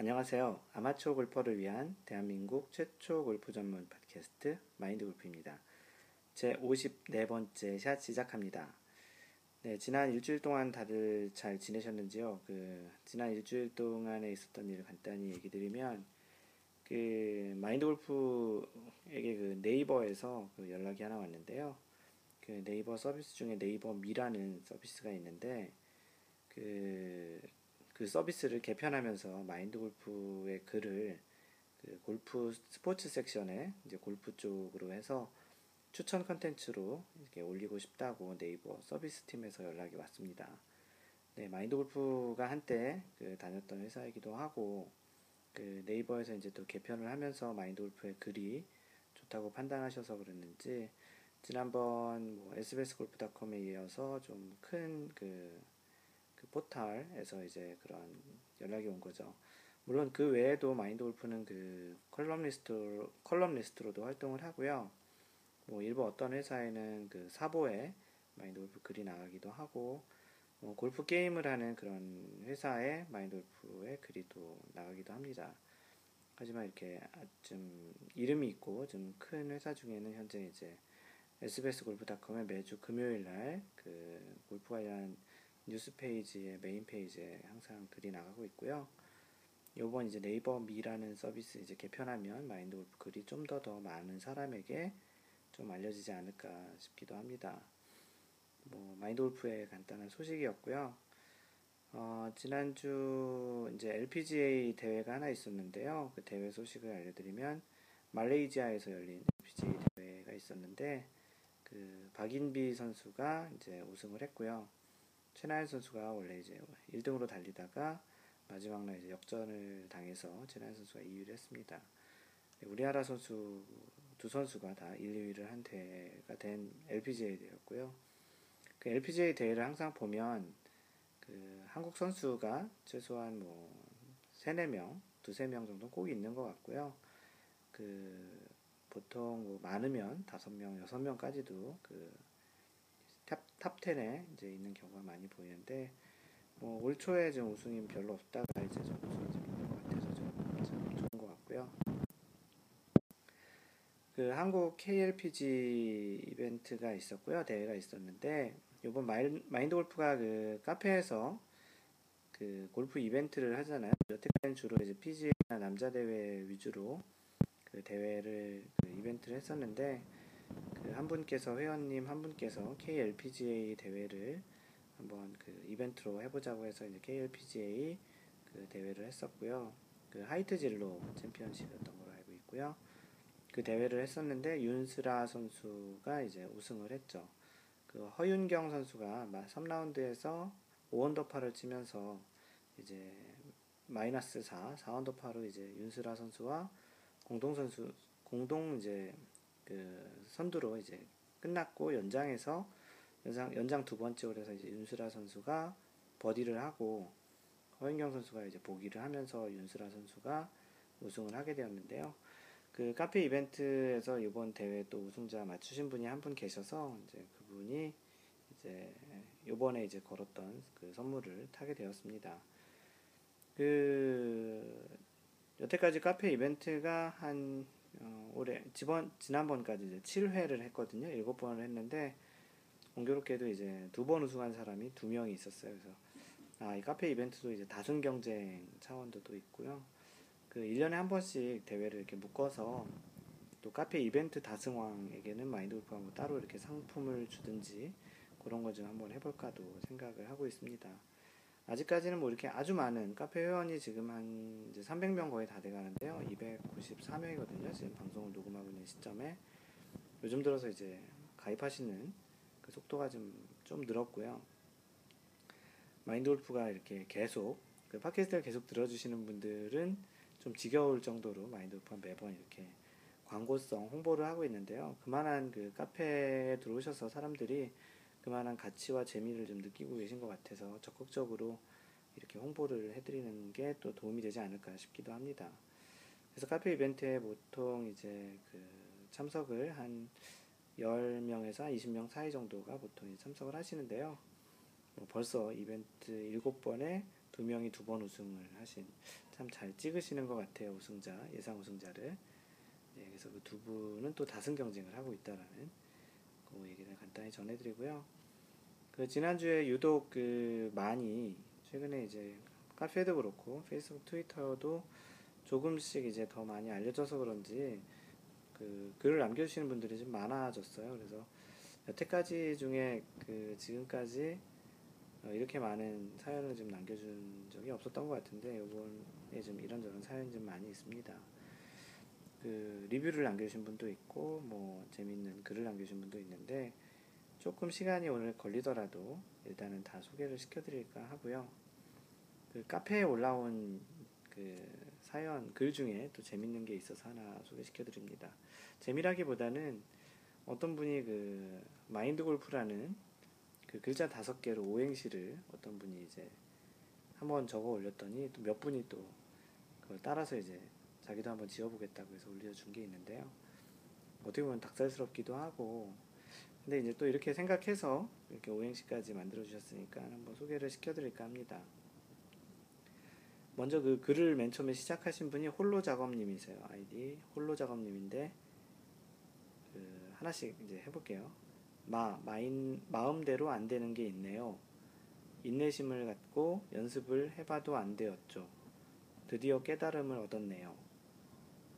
안녕하세요. 아마추어 골퍼를 위한 대한민국 최초 골프 전문 팟캐스트 마인드 골프입니다. 제 54번째 샷 시작합니다. 네, 지난 일주일 동안 다들 잘 지내셨는지요? 그, 지난 일주일 동안에 있었던 일을 간단히 얘기 드리면, 그, 마인드 골프에게 그 네이버에서 그 연락이 하나 왔는데요. 그 네이버 서비스 중에 네이버 미라는 서비스가 있는데, 그, 그 서비스를 개편하면서 마인드 골프의 글을 그 골프 스포츠 섹션에 이제 골프 쪽으로 해서 추천 컨텐츠로 이렇게 올리고 싶다고 네이버 서비스 팀에서 연락이 왔습니다. 네, 마인드 골프가 한때 그 다녔던 회사이기도 하고 그 네이버에서 이제 또 개편을 하면서 마인드 골프의 글이 좋다고 판단하셔서 그랬는지 지난번 뭐 sbs골프닷컴에 이어서 좀 큰 그 그 포탈에서 이제 그런 연락이 온 거죠. 물론 그 외에도 마인드 골프는 그 컬럼리스트 컬럼리스트로도 활동을 하고요. 뭐 일부 어떤 회사에는 그 사보에 마인드 골프 글이 나가기도 하고 뭐 골프 게임을 하는 그런 회사에 마인드 골프의 글이 또 나가기도 합니다. 하지만 이렇게 좀 이름이 있고 좀 큰 회사 중에는 현재 이제 SBS 골프닷컴에 매주 금요일 날 그 골프 관련 뉴스 페이지에 메인 페이지에 항상 글이 나가고 있고요. 요번 이제 네이버 미라는 서비스 이제 개편하면 마인드 골프 글이 좀더더 많은 사람에게 좀 알려지지 않을까 싶기도 합니다. 뭐 마인드 골프의 간단한 소식이었고요. 어, 지난주 이제 LPGA 대회가 하나 있었는데요. 그 대회 소식을 알려드리면 말레이시아에서 열린 LPGA 대회가 있었는데 그 박인비 선수가 이제 우승을 했고요. 최나연 선수가 원래 이제 1등으로 달리다가 마지막 날 이제 역전을 당해서 최나연 선수가 2위를 했습니다. 네, 우리나라 선수 두 선수가 다 1, 2위를 한 대회가 된 LPGA 대회였고요. 그 LPGA 대회를 항상 보면 그 한국 선수가 최소한 뭐 3, 4명, 두세 명 정도 꼭 있는 것 같고요. 그 보통 뭐 많으면 5명, 6명까지도 그 top, top10에 이제 있는 경우가 많이 보이는데, 뭐, 올 초에 좀 우승이 별로 없다가 이제 좀 우승이 좀 있는 것 같아서 좀, 참 좋은 것 같고요. 그 한국 KLPGA 이벤트가 있었고요. 대회가 있었는데, 요번 마인, 마인드 골프가 그 카페에서 그 골프 이벤트를 하잖아요. 여태까지는 주로 이제 PGA나 남자 대회 위주로 그 대회를 그 이벤트를 했었는데, 그 한 분께서 회원님 한 분께서 KLPGA 대회를 한번 그 이벤트로 해보자고 해서 이제 KLPGA 그 대회를 했었고요. 그 하이트 진로 챔피언십이었던 걸로 알고 있고요. 그 대회를 했었는데 윤스라 선수가 이제 우승을 했죠. 그 허윤경 선수가 3라운드에서 5원더파를 치면서 이제 마이너스 4, 4원더파로 이제 윤스라 선수와 공동 선수 공동 이제 그 선두로 이제 끝났고 연장에서 연장 연장 두 번째 홀에서 이제 윤수라 선수가 버디를 하고 허인경 선수가 이제 보기를 하면서 윤수라 선수가 우승을 하게 되었는데요. 그 카페 이벤트에서 이번 대회 또 우승자 맞추신 분이 한 분 계셔서 이제 그분이 이제 요번에 이제 걸었던 그 선물을 타게 되었습니다. 그 여태까지 카페 이벤트가 한 어, 올해 지번 지난번까지 이제 7회를 했거든요. 7번을 했는데 공교롭게도 이제 두 번 우승한 사람이 두 명이 있었어요. 그래서 아, 이 카페 이벤트도 이제 다승 경쟁 차원도 또 있고요. 그 1년에 한 번씩 대회를 이렇게 묶어서 또 카페 이벤트 다승왕에게는 마인드 골프가 뭐 따로 이렇게 상품을 주든지 그런 거 좀 한번 해볼까도 생각을 하고 있습니다. 아직까지는 뭐 이렇게 아주 많은 카페 회원이 지금 한 이제 300명 거의 다 돼가는데요. 294명이거든요. 지금 방송을 녹음하고 있는 시점에 요즘 들어서 이제 가입하시는 그 속도가 좀, 좀 늘었고요. 마인드 골프가 이렇게 계속 그 팟캐스트를 계속 들어주시는 분들은 좀 지겨울 정도로 마인드 골프가 매번 이렇게 광고성 홍보를 하고 있는데요. 그만한 그 카페에 들어오셔서 사람들이 그만한 가치와 재미를 좀 느끼고 계신 것 같아서 적극적으로 이렇게 홍보를 해드리는 게 또 도움이 되지 않을까 싶기도 합니다. 그래서 카페 이벤트에 보통 이제 그 참석을 한 10명에서 20명 사이 정도가 보통 참석을 하시는데요. 뭐 벌써 이벤트 7번에 두 명이 두 번 우승을 하신 참 잘 찍으시는 것 같아요 우승자 예상 우승자를 네, 그래서 그 두 분은 또 다승 경쟁을 하고 있다라는 그 얘기를 간단히 전해드리고요. 그 지난주에 유독 그 많이 최근에 이제 카페도 그렇고 페이스북 트위터도 조금씩 이제 더 많이 알려져서 그런지 그 글을 남겨주시는 분들이 좀 많아졌어요. 그래서 여태까지 중에 그 지금까지 어, 이렇게 많은 사연을 좀 남겨준 적이 없었던 것 같은데 이번에 좀 이런저런 사연이 좀 많이 있습니다. 그 리뷰를 남겨주신 분도 있고 뭐 재밌는 글을 남겨주신 분도 있는데 조금 시간이 오늘 걸리더라도 일단은 다 소개를 시켜드릴까 하고요. 그 카페에 올라온 그 사연 글 중에 또 재밌는 게 있어서 하나 소개시켜드립니다. 재미라기보다는 어떤 분이 그 마인드 골프라는 그 글자 다섯 개로 오행시를 어떤 분이 이제 한번 적어 올렸더니 또 몇 분이 또 그걸 따라서 이제 자기도 한번 지어보겠다고 해서 올려준 게 있는데요. 어떻게 보면 닭살스럽기도 하고, 근데 이제 또 이렇게 생각해서 이렇게 오행시까지 만들어 주셨으니까 한번 소개를 시켜드릴까 합니다. 먼저 그 글을 맨 처음에 시작하신 분이 홀로 작업님이세요. 아이디 홀로 작업님인데 그 하나씩 이제 해볼게요. 마 마인 마음대로 안 되는 게 있네요. 인내심을 갖고 연습을 해봐도 안 되었죠. 드디어 깨달음을 얻었네요.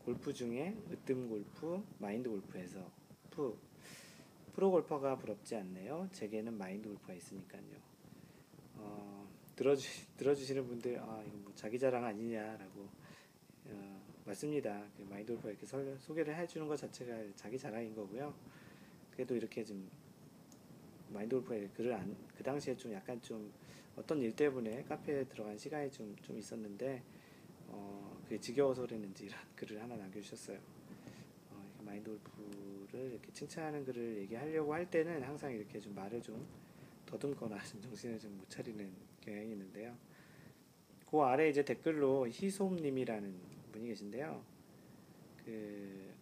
골프 중에 으뜸 골프, 마인드 골프에서 프 프로 골퍼가 부럽지 않네요. 제게는 마인드 골프가 있으니까요. 어, 들어주 들어주시는 분들 아 이거 뭐 자기 자랑 아니냐라고 어, 맞습니다. 그 마인드 골프 이렇게 설, 소개를 해주는 것 자체가 자기 자랑인 거고요. 그래도 이렇게 좀 마인드 골프에 글을 안, 그 당시에 좀 약간 좀 어떤 일 때문에 카페에 들어간 시간이 좀, 좀 있었는데 어, 그게 지겨워서 그랬는지 이런 글을 하나 남겨주셨어요. 어, 마인드 골프 를 이렇게 칭찬하는 글을 얘기하려고 할 때는 항상 이렇게 좀 말을 좀 더듬거나 좀 정신을 좀 못 차리는 경향이 있는데요. 그 아래 이제 댓글로 희솜님이라는 분이 계신데요. 그,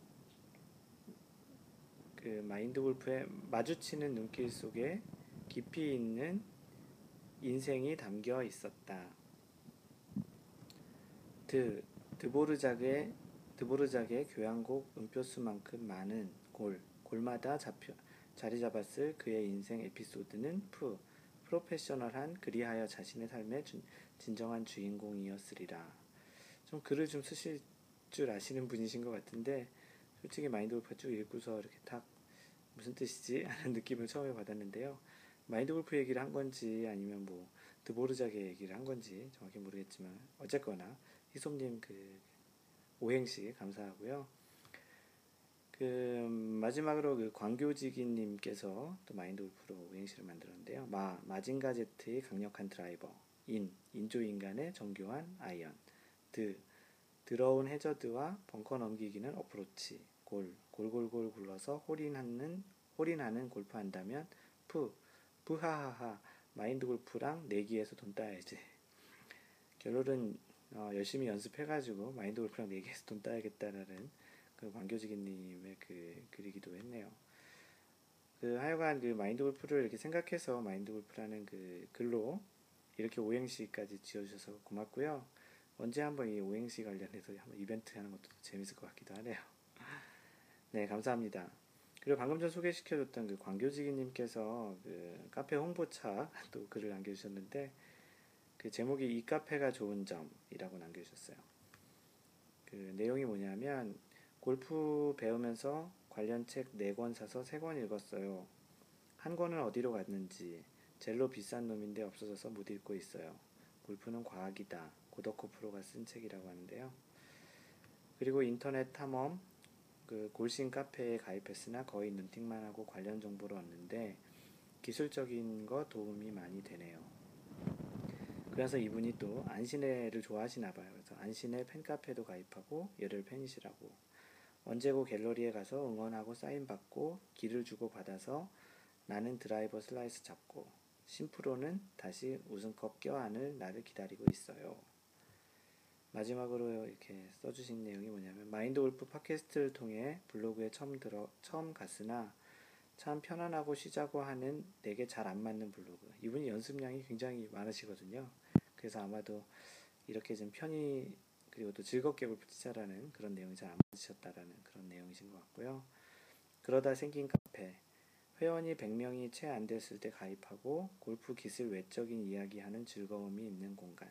그 마인드 골프의 마주치는 눈길 속에 깊이 있는 인생이 담겨 있었다. 드 드보르작의 드보르작의 교향곡 음표수만큼 많은 골 골마다 잡혀 자리 잡았을 그의 인생 에피소드는 프 프로페셔널한 그리하여 자신의 삶의 주, 진정한 주인공이었으리라. 좀 글을 좀 쓰실 줄 아시는 분이신 것 같은데 솔직히 마인드 골프 쭉 읽고서 이렇게 딱 무슨 뜻이지 하는 느낌을 처음에 받았는데요. 마인드 골프 얘기를 한 건지 아니면 뭐 드보르작의 얘기를 한 건지 정확히 모르겠지만 어쨌거나 희솜님 그 오행시 감사하고요. 그 마지막으로 그 광교지기님께서 또 마인드 골프로 오행시를 만들었는데요. 마 마징가 제트의 강력한 드라이버, 인 인조 인간의 정교한 아이언, 드 들어온 해저드와 벙커 넘기기는 어프로치, 골 골골골 굴러서 홀인하는 홀인하는 골프 한다면 푸 부하하하 마인드 골프랑 내기에서 돈 따야지. 결론은 어, 열심히 연습해가지고 마인드 골프랑 내기해서 돈 따야겠다라는 그 광교지기님의 그 글이기도 했네요. 그 하여간 그 마인드 골프를 이렇게 생각해서 마인드 골프라는 그 글로 이렇게 오행시까지 지어주셔서 고맙고요. 언제 한번 이 오행시 관련해서 한번 이벤트 하는 것도 재밌을 것 같기도 하네요. 네, 감사합니다. 그리고 방금 전 소개시켜줬던 그 광교지기님께서 그 카페 홍보차 또 글을 남겨주셨는데 그 제목이 이 카페가 좋은 점이라고 남겨주셨어요. 그 내용이 뭐냐면 골프 배우면서 관련 책 4권 사서 3권 읽었어요. 한 권은 어디로 갔는지 젤로 비싼 놈인데 없어져서 못 읽고 있어요. 골프는 과학이다. 고덕호 프로가 쓴 책이라고 하는데요. 그리고 인터넷 탐험 그 골신 카페에 가입했으나 거의 눈팅만 하고 관련 정보를 얻는데 기술적인 거 도움이 많이 되네요. 그래서 이분이 또 안신애를 좋아하시나 봐요. 그래서 안신애 팬카페도 가입하고 열혈 팬이시라고. 언제고 갤러리에 가서 응원하고 사인 받고 기를 주고 받아서 나는 드라이버 슬라이스 잡고 심프로는 다시 우승컵 껴안을 나를 기다리고 있어요. 마지막으로 이렇게 써주신 내용이 뭐냐면 마인드 골프 팟캐스트를 통해 블로그에 처음 들어 처음 갔으나 참 편안하고 쉬자고 하는 내게 잘 안 맞는 블로그. 이분이 연습량이 굉장히 많으시거든요. 그래서 아마도 이렇게 좀 편히 그리고 또 즐겁게 골프 치자라는 그런 내용이 잘 안 맞으셨다라는 그런 내용이신 것 같고요. 그러다 생긴 카페 회원이 100명이 채 안 됐을 때 가입하고 골프 기술 외적인 이야기하는 즐거움이 있는 공간.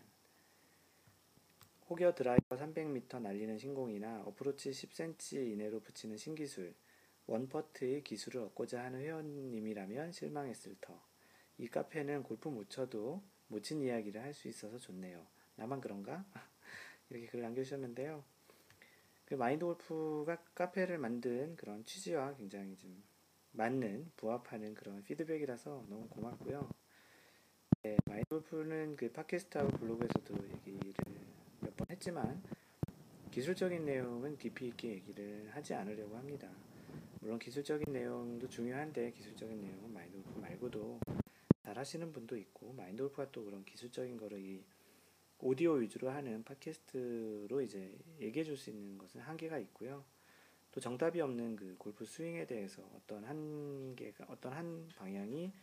혹여 드라이버 300m 날리는 신공이나 어프로치 10cm 이내로 붙이는 신기술, 원퍼트의 기술을 얻고자 하는 회원님이라면 실망했을 터. 이 카페는 골프 못 쳐도 못 친 이야기를 할 수 있어서 좋네요. 나만 그런가? 이렇게 글을 남겨주셨는데요. 그 마인드 골프가 카페를 만든 그런 취지와 굉장히 좀 맞는 부합하는 그런 피드백이라서 너무 고맙고요. 네, 마인드 골프는 그 팟캐스트하고 블로그에서도 얘기를 몇 번 했지만 기술적인 내용은 깊이 있게 얘기를 하지 않으려고 합니다. 물론 기술적인 내용도 중요한데 기술적인 내용은 마인드 골프 말고도 잘 하시는 분도 있고 마인드 골프가 또 그런 기술적인 거를 이 오디오 위주로 하는 팟캐스트로 이제 얘기해 줄 수 있는 것은 한계가 있고요. 또 정답이 없는 그 골프 스윙에 대해서 어떤 한계가 어떤 한 방향이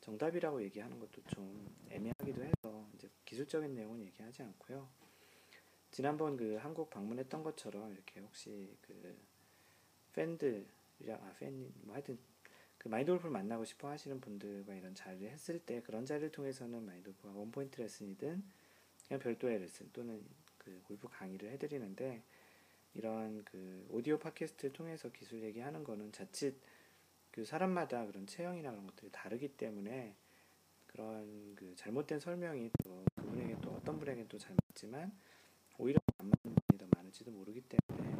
정답이라고 얘기하는 것도 좀 애매하기도 해서 이제 기술적인 내용은 얘기하지 않고요. 지난번 그 한국 방문했던 것처럼 이렇게 혹시 그 팬들이랑 아팬 뭐 하여튼 그 마인드 골프를 만나고 싶어 하시는 분들과 이런 자리를 했을 때 그런 자리를 통해서는 마인드 골프가 원포인트 레슨이든 그냥 별도의 레슨 또는 그 골프 강의를 해드리는데 이런 그 오디오 팟캐스트를 통해서 기술 얘기하는 거는 자칫 그 사람마다 그런 체형이나 그런 것들이 다르기 때문에 그런 그 잘못된 설명이 또 그분에게 또 어떤 분에게 또 잘 맞지만 오히려 안 맞는 분이 더 많을지도 모르기 때문에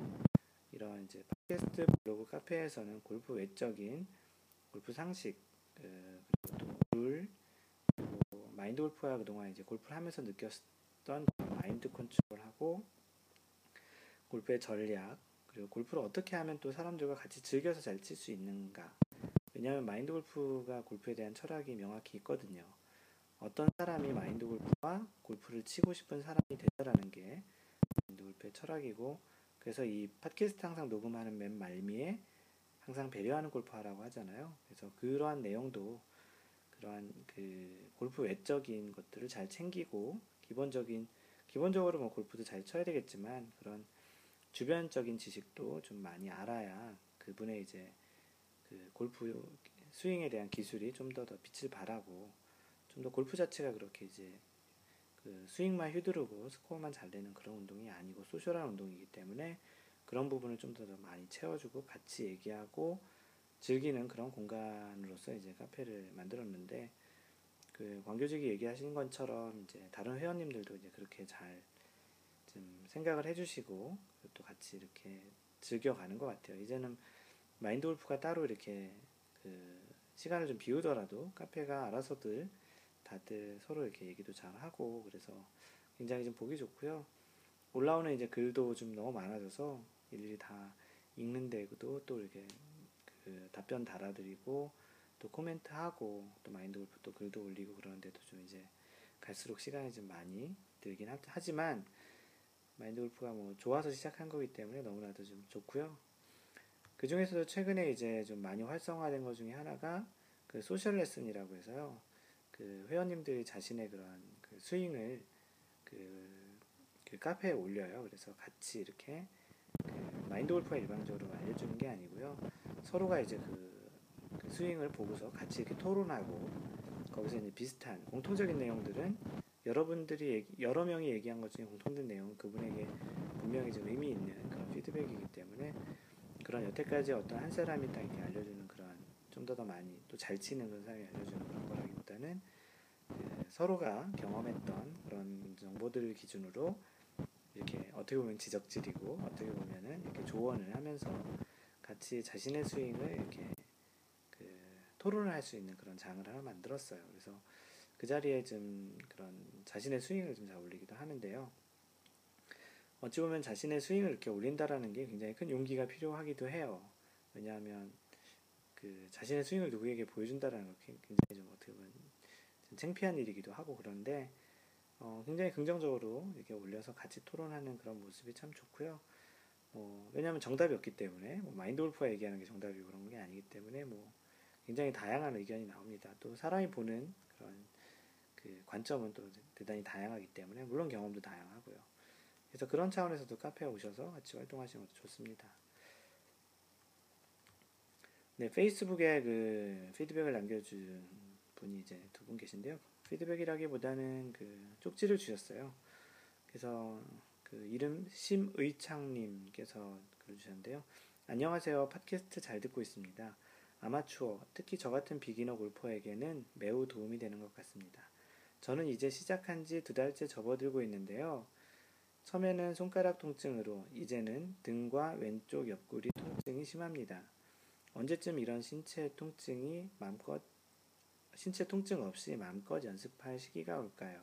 이런 이제 팟캐스트 블로그 카페에서는 골프 외적인 골프 상식 그, 그리고 또 룰 그리고 마인드 골프가 그동안 이제 골프를 하면서 느꼈 던 마인드 컨트롤하고 골프의 전략 그리고 골프를 어떻게 하면 또 사람들과 같이 즐겨서 잘 칠 수 있는가 왜냐하면 마인드 골프가 골프에 대한 철학이 명확히 있거든요. 어떤 사람이 마인드 골프와 골프를 치고 싶은 사람이 되라는 게 마인드 골프의 철학이고 그래서 이 팟캐스트 항상 녹음하는 맨 말미에 항상 배려하는 골프하라고 하잖아요. 그래서 그러한 내용도 그러한 그 골프 외적인 것들을 잘 챙기고 기본적인 기본적으로 뭐 골프도 잘 쳐야 되겠지만 그런 주변적인 지식도 좀 많이 알아야 그분의 이제 그 골프 스윙에 대한 기술이 좀 더 더 빛을 발하고 좀 더 골프 자체가 그렇게 이제 그 스윙만 휘두르고 스코어만 잘 내는 그런 운동이 아니고 social한 운동이기 때문에 그런 부분을 좀 더 많이 채워주고 같이 얘기하고 즐기는 그런 공간으로서 이제 카페를 만들었는데 그 광교지기 얘기하신 것처럼 이제 다른 회원님들도 이제 그렇게 잘 좀 생각을 해주시고 또 같이 이렇게 즐겨가는 것 같아요. 이제는 마인드 골프가 따로 이렇게 그 시간을 좀 비우더라도 카페가 알아서들 다들 서로 이렇게 얘기도 잘 하고 그래서 굉장히 좀 보기 좋고요. 올라오는 이제 글도 좀 너무 많아져서 일일이 다 읽는데도 또 이렇게 그 답변 달아드리고 또 코멘트 하고 또 마인드 골프 또 글도 올리고 그러는데도 좀 이제 갈수록 시간이 좀 많이 들긴 하지만 마인드 골프가 뭐 좋아서 시작한 거기 때문에 너무나도 좀 좋고요. 그 중에서도 최근에 이제 좀 많이 활성화된 것 중에 하나가 그 social 레슨이라고 해서요. 그 회원님들이 자신의 그런 그 스윙을 그, 그 카페에 올려요. 그래서 같이 이렇게 그 마인드 골프가 일반적으로 알려주는 게 아니고요. 서로가 이제 그, 그 스윙을 보고서 같이 이렇게 토론하고 거기서 이제 비슷한 공통적인 내용들은 여러분들이 얘기, 여러 명이 얘기한 것 중에 공통된 내용은 그분에게 분명히 좀 의미 있는 그런 피드백이기 때문에 그런 여태까지 어떤 한 사람이 딱 이렇게 알려주는 그런 좀 더 더 많이 또 잘 치는 그런 사람이 알려주는 그런 거라기보다는 그 서로가 경험했던 그런 정보들을 기준으로 이렇게 어떻게 보면 지적질이고 어떻게 보면은 이렇게 조언을 하면서 같이 자신의 스윙을 이렇게 그 토론을 할 수 있는 그런 장을 하나 만들었어요. 그래서 그 자리에 좀 그런 자신의 스윙을 좀 잘 올리기도 하는데요. 어찌 보면 자신의 스윙을 이렇게 올린다라는 게 굉장히 큰 용기가 필요하기도 해요. 왜냐하면 그 자신의 스윙을 누구에게 보여준다라는 건 굉장히 좀 어떻게 보면 좀 창피한 일이기도 하고 그런데 어 굉장히 긍정적으로 이렇게 올려서 같이 토론하는 그런 모습이 참 좋고요. 뭐 왜냐하면 정답이 없기 때문에 뭐 마인드 골프가 얘기하는 게 정답이고 그런 게 아니기 때문에 뭐 굉장히 다양한 의견이 나옵니다. 또 사람이 보는 그런 그그 관점은 또 대단히 다양하기 때문에 물론 경험도 다양하고요. 그래서 그런 차원에서도 카페에 오셔서 같이 활동하시는 것도 좋습니다. 네, 페이스북에 그 피드백을 남겨준 분이 이제 두 분 계신데요. 피드백이라기보다는 그 쪽지를 주셨어요. 그래서 그 이름 심의창님께서 글을 주셨는데요. 안녕하세요. 팟캐스트 잘 듣고 있습니다. 아마추어, 특히 저 같은 비기너 골퍼에게는 매우 도움이 되는 것 같습니다. 저는 이제 시작한 지 두 달째 접어들고 있는데요. 처음에는 손가락 통증으로 이제는 등과 왼쪽 옆구리 통증이 심합니다. 언제쯤 이런 신체 통증이 마음껏 신체 통증 없이 마음껏 연습할 시기가 올까요?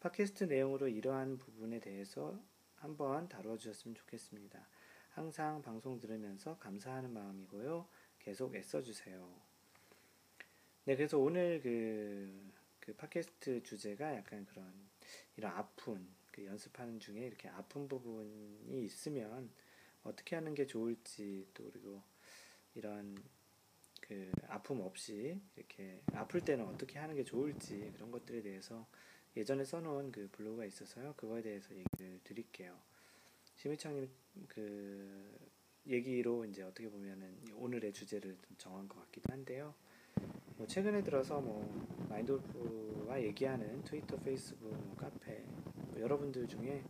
팟캐스트 내용으로 이러한 부분에 대해서 한번 다뤄주셨으면 좋겠습니다. 항상 방송 들으면서 감사하는 마음이고요. 계속 애써주세요. 네, 그래서 오늘 그, 그 팟캐스트 주제가 약간 그런 이런 아픈 그 연습하는 중에 이렇게 아픈 부분이 있으면 어떻게 하는 게 좋을지 또 그리고 이런 그 아픔 없이 이렇게 아플 때는 어떻게 하는 게 좋을지 그런 것들에 대해서 예전에 써놓은 그 블로그가 있어서요. 그거에 대해서 얘기를 드릴게요. 심희창님 그 얘기로 이제 어떻게 보면은 오늘의 주제를 좀 정한 것 같기도 한데요. 뭐 최근에 들어서 뭐 마인돌프와 얘기하는 트위터, 페이스북, 뭐 카페 뭐 여러분들 중에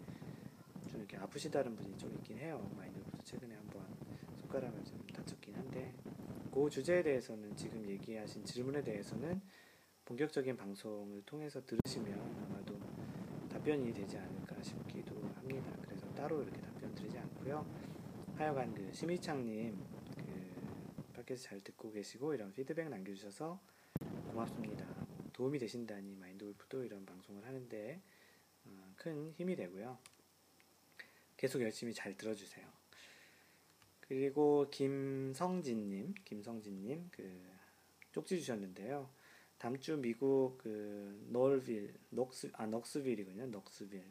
좀 이렇게 아프시다는 분이 좀 있긴 해요. 마인돌프도 최근에 한번 손가락을 좀 다쳤긴 한데 그 주제에 대해서는 지금 얘기하신 질문에 대해서는 본격적인 방송을 통해서 들으시면 아마도 답변이 되지 않을까 싶기도 합니다. 그래서 따로 이렇게 답변 드리지 않고요. 하여간 그 심희창님 그 밖에서 잘 듣고 계시고 이런 피드백 남겨주셔서 고맙습니다. 도움이 되신다니 마인드골프도 이런 방송을 하는데 어, 큰 힘이 되고요. 계속 열심히 잘 들어주세요. 그리고 김성진님, 김성진님 그 쪽지 주셨는데요. 다음 주 미국 그 노얼빌, 넉스 아 넉스빌이군요. 넉스빌,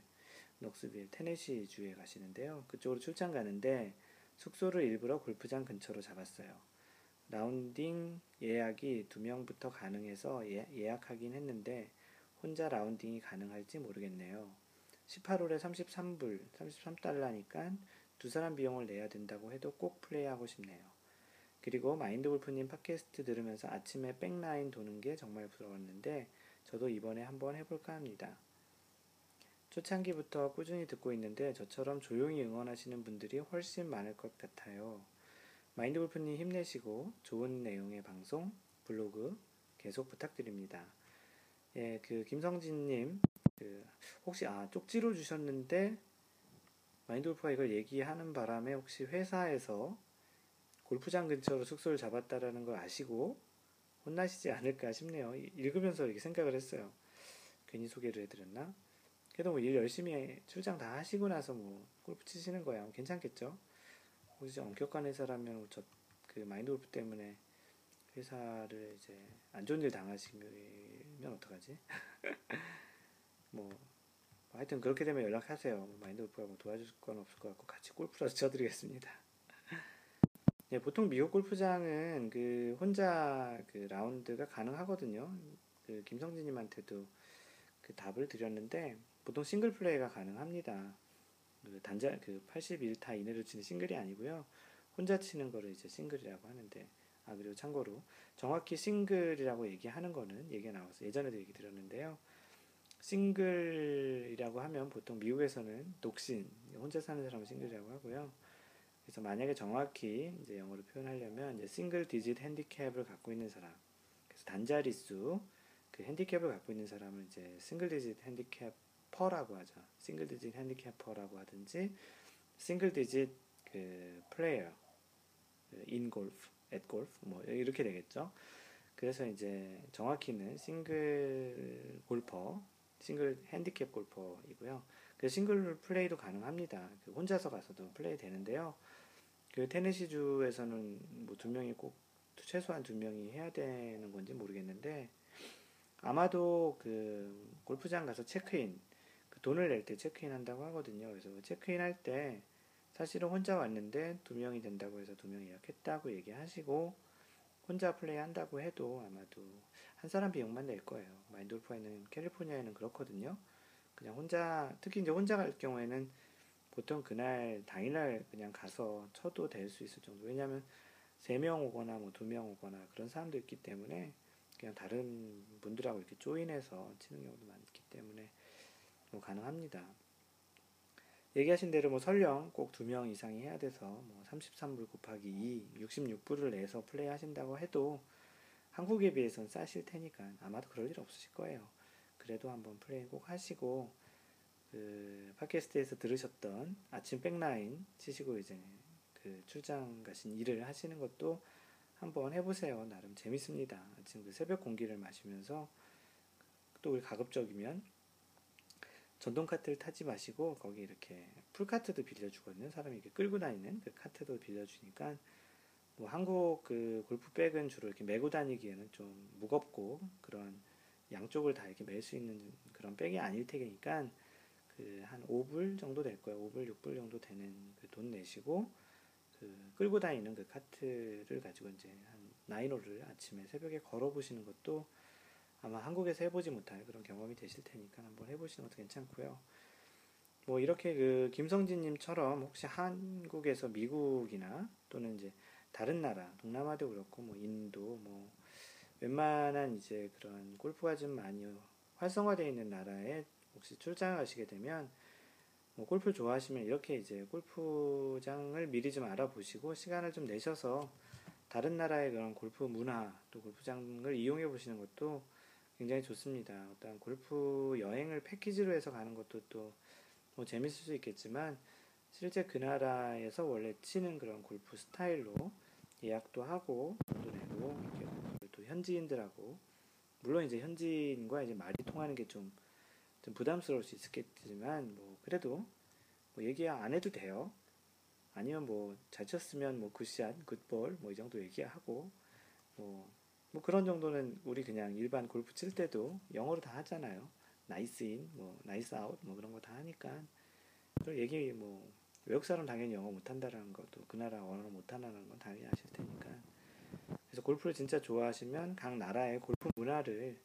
넉스빌 테네시 주에 가시는데요. 그쪽으로 출장 가는데 숙소를 일부러 골프장 근처로 잡았어요. 라운딩 예약이 두 명부터 가능해서 예, 예약하긴 했는데 혼자 라운딩이 가능할지 모르겠네요. 18홀에 33불, 33달러니까 두 사람 비용을 내야 된다고 해도 꼭 플레이하고 싶네요. 그리고 마인드 골프님 팟캐스트 들으면서 아침에 백라인 도는 게 정말 부러웠는데 저도 이번에 한번 해볼까 합니다. 초창기부터 꾸준히 듣고 있는데 저처럼 조용히 응원하시는 분들이 훨씬 많을 것 같아요. 마인드 골프님 힘내시고 좋은 내용의 방송, 블로그 계속 부탁드립니다. 예, 그 김성진님, 그 혹시 아 쪽지로 주셨는데 마인드 골프가 이걸 얘기하는 바람에 혹시 회사에서 골프장 근처로 숙소를 잡았다라는 걸 아시고 혼나시지 않을까 싶네요. 읽으면서 이렇게 생각을 했어요. 괜히 소개를 해드렸나? 그래도 뭐 일 열심히 출장 다 하시고 나서 뭐 골프 치시는 거야. 괜찮겠죠? 혹시 엄격한 회사라면 저 그 마인드 골프 때문에 회사를 이제 안 좋은 일 당하시면 어떡하지? 뭐 하여튼 그렇게 되면 연락하세요. 뭐 마인드 골프가 뭐 도와줄 건 없을 것 같고 같이 골프라도 쳐드리겠습니다. 네, 보통 미국 골프장은 그 혼자 그 라운드가 가능하거든요. 그 김성진님한테도 그 답을 드렸는데 보통 싱글 플레이가 가능합니다. 그 단자 그 81타 이내로 치는 싱글이 아니고요. 혼자 치는 거를 이제 싱글이라고 하는데 아 그리고 참고로 정확히 싱글이라고 얘기하는 거는 얘기가 나와서 예전에도 얘기 드렸는데요. 싱글이라고 하면 보통 미국에서는 독신, 혼자 사는 사람을 싱글이라고 하고요. 그래서 만약에 정확히 이제 영어로 표현하려면 이제 single digit handicap을 갖고 있는 사람, 그래서 단자리수 그 핸디캡을 갖고 있는 사람을 이제 single digit handicapper라고 하죠. single digit handicapper라고 하든지 single digit 그 player in golf, at golf 뭐 이렇게 되겠죠. 그래서 이제 정확히는 싱글 골퍼 싱글 핸디캡 골퍼이고요. 그 싱글 플레이도 가능합니다. 그 혼자서 가서도 플레이 되는데요. 그 테네시주에서는 뭐 두 명이 꼭 최소한 두 명이 해야 되는 건지 모르겠는데 아마도 그 골프장 가서 체크인 그 돈을 낼 때 체크인 한다고 하거든요. 그래서 체크인 할 때 사실은 혼자 왔는데 두 명이 된다고 해서 두 명 예약했다고 얘기하시고 혼자 플레이 한다고 해도 아마도 한 사람 비용만 낼 거예요. 마인드 골프에는 캘리포니아에는 그렇거든요. 그냥 혼자 특히 이제 혼자 갈 경우에는 보통 그날 당일날 그냥 가서 쳐도 될 수 있을 정도. 왜냐하면 세 명 오거나 뭐 두 명 오거나 그런 사람도 있기 때문에 그냥 다른 분들하고 이렇게 조인해서 치는 경우도 많기 때문에 뭐 가능합니다. 얘기하신 대로 뭐 설령 꼭 두 명 이상이 해야 돼서 뭐 33불 곱하기 2, 66불을 내서 플레이 하신다고 해도 한국에 비해서는 싸실 테니까 아마도 그럴 일 없으실 거예요. 그래도 한번 플레이 꼭 하시고 그 팟캐스트에서 들으셨던 아침 back nine 치시고 이제 그 출장 가신 일을 하시는 것도 한번 해보세요. 나름 재밌습니다. 아침 그 새벽 공기를 마시면서 또 우리 가급적이면 전동 카트를 타지 마시고 거기 이렇게 pull cart도 빌려주거든요. 사람이 이렇게 끌고 다니는 그 카트도 빌려주니까 뭐 한국 그 골프백은 주로 이렇게 메고 다니기에는 좀 무겁고 그런 양쪽을 다 이렇게 멜 수 있는 그런 백이 아닐 테니까 그 한 5불 정도 될 거예요. 5불, 6불 정도 되는 그 돈 내시고 그 끌고 다니는 그 카트를 가지고 이제 한 나인홀을 아침에 새벽에 걸어 보시는 것도 아마 한국에서 해보지 못할 그런 경험이 되실 테니까 한번 해보시는 것도 괜찮고요. 뭐 이렇게 그 김성진님처럼 혹시 한국에서 미국이나 또는 이제 다른 나라 동남아도 그렇고 뭐 인도 뭐 웬만한 이제 그런 골프가 좀 많이 활성화되어 있는 나라에 혹시 출장을 가시게 되면 뭐 골프 좋아하시면 이렇게 이제 골프장을 미리 좀 알아보시고 시간을 좀 내셔서 다른 나라의 그런 골프 문화 또 골프장을 이용해 보시는 것도 굉장히 좋습니다. 어떤 골프 여행을 패키지로 해서 가는 것도 또 뭐 재밌을 수 있겠지만 실제 그 나라에서 원래 치는 그런 골프 스타일로 예약도 하고 돈도 내고 이렇게 또 현지인들하고 물론 이제 현지인과 이제 말이 통하는 게좀 좀 부담스러울 수 있겠지만 뭐 그래도 뭐 얘기 안 해도 돼요. 아니면 뭐 잘 쳤으면 뭐 굿샷, 굿볼 뭐 이 정도 얘기하고 뭐, 뭐 그런 정도는 우리 그냥 일반 골프 칠 때도 영어로 다 하잖아요. nice in, 뭐 nice out 뭐 그런 거 다 하니까 그 얘기 뭐 외국 사람 당연히 영어 못한다라는 것도 그 나라 언어 못한다는 건 당연히 아실 테니까 그래서 골프를 진짜 좋아하시면 각 나라의 골프 문화를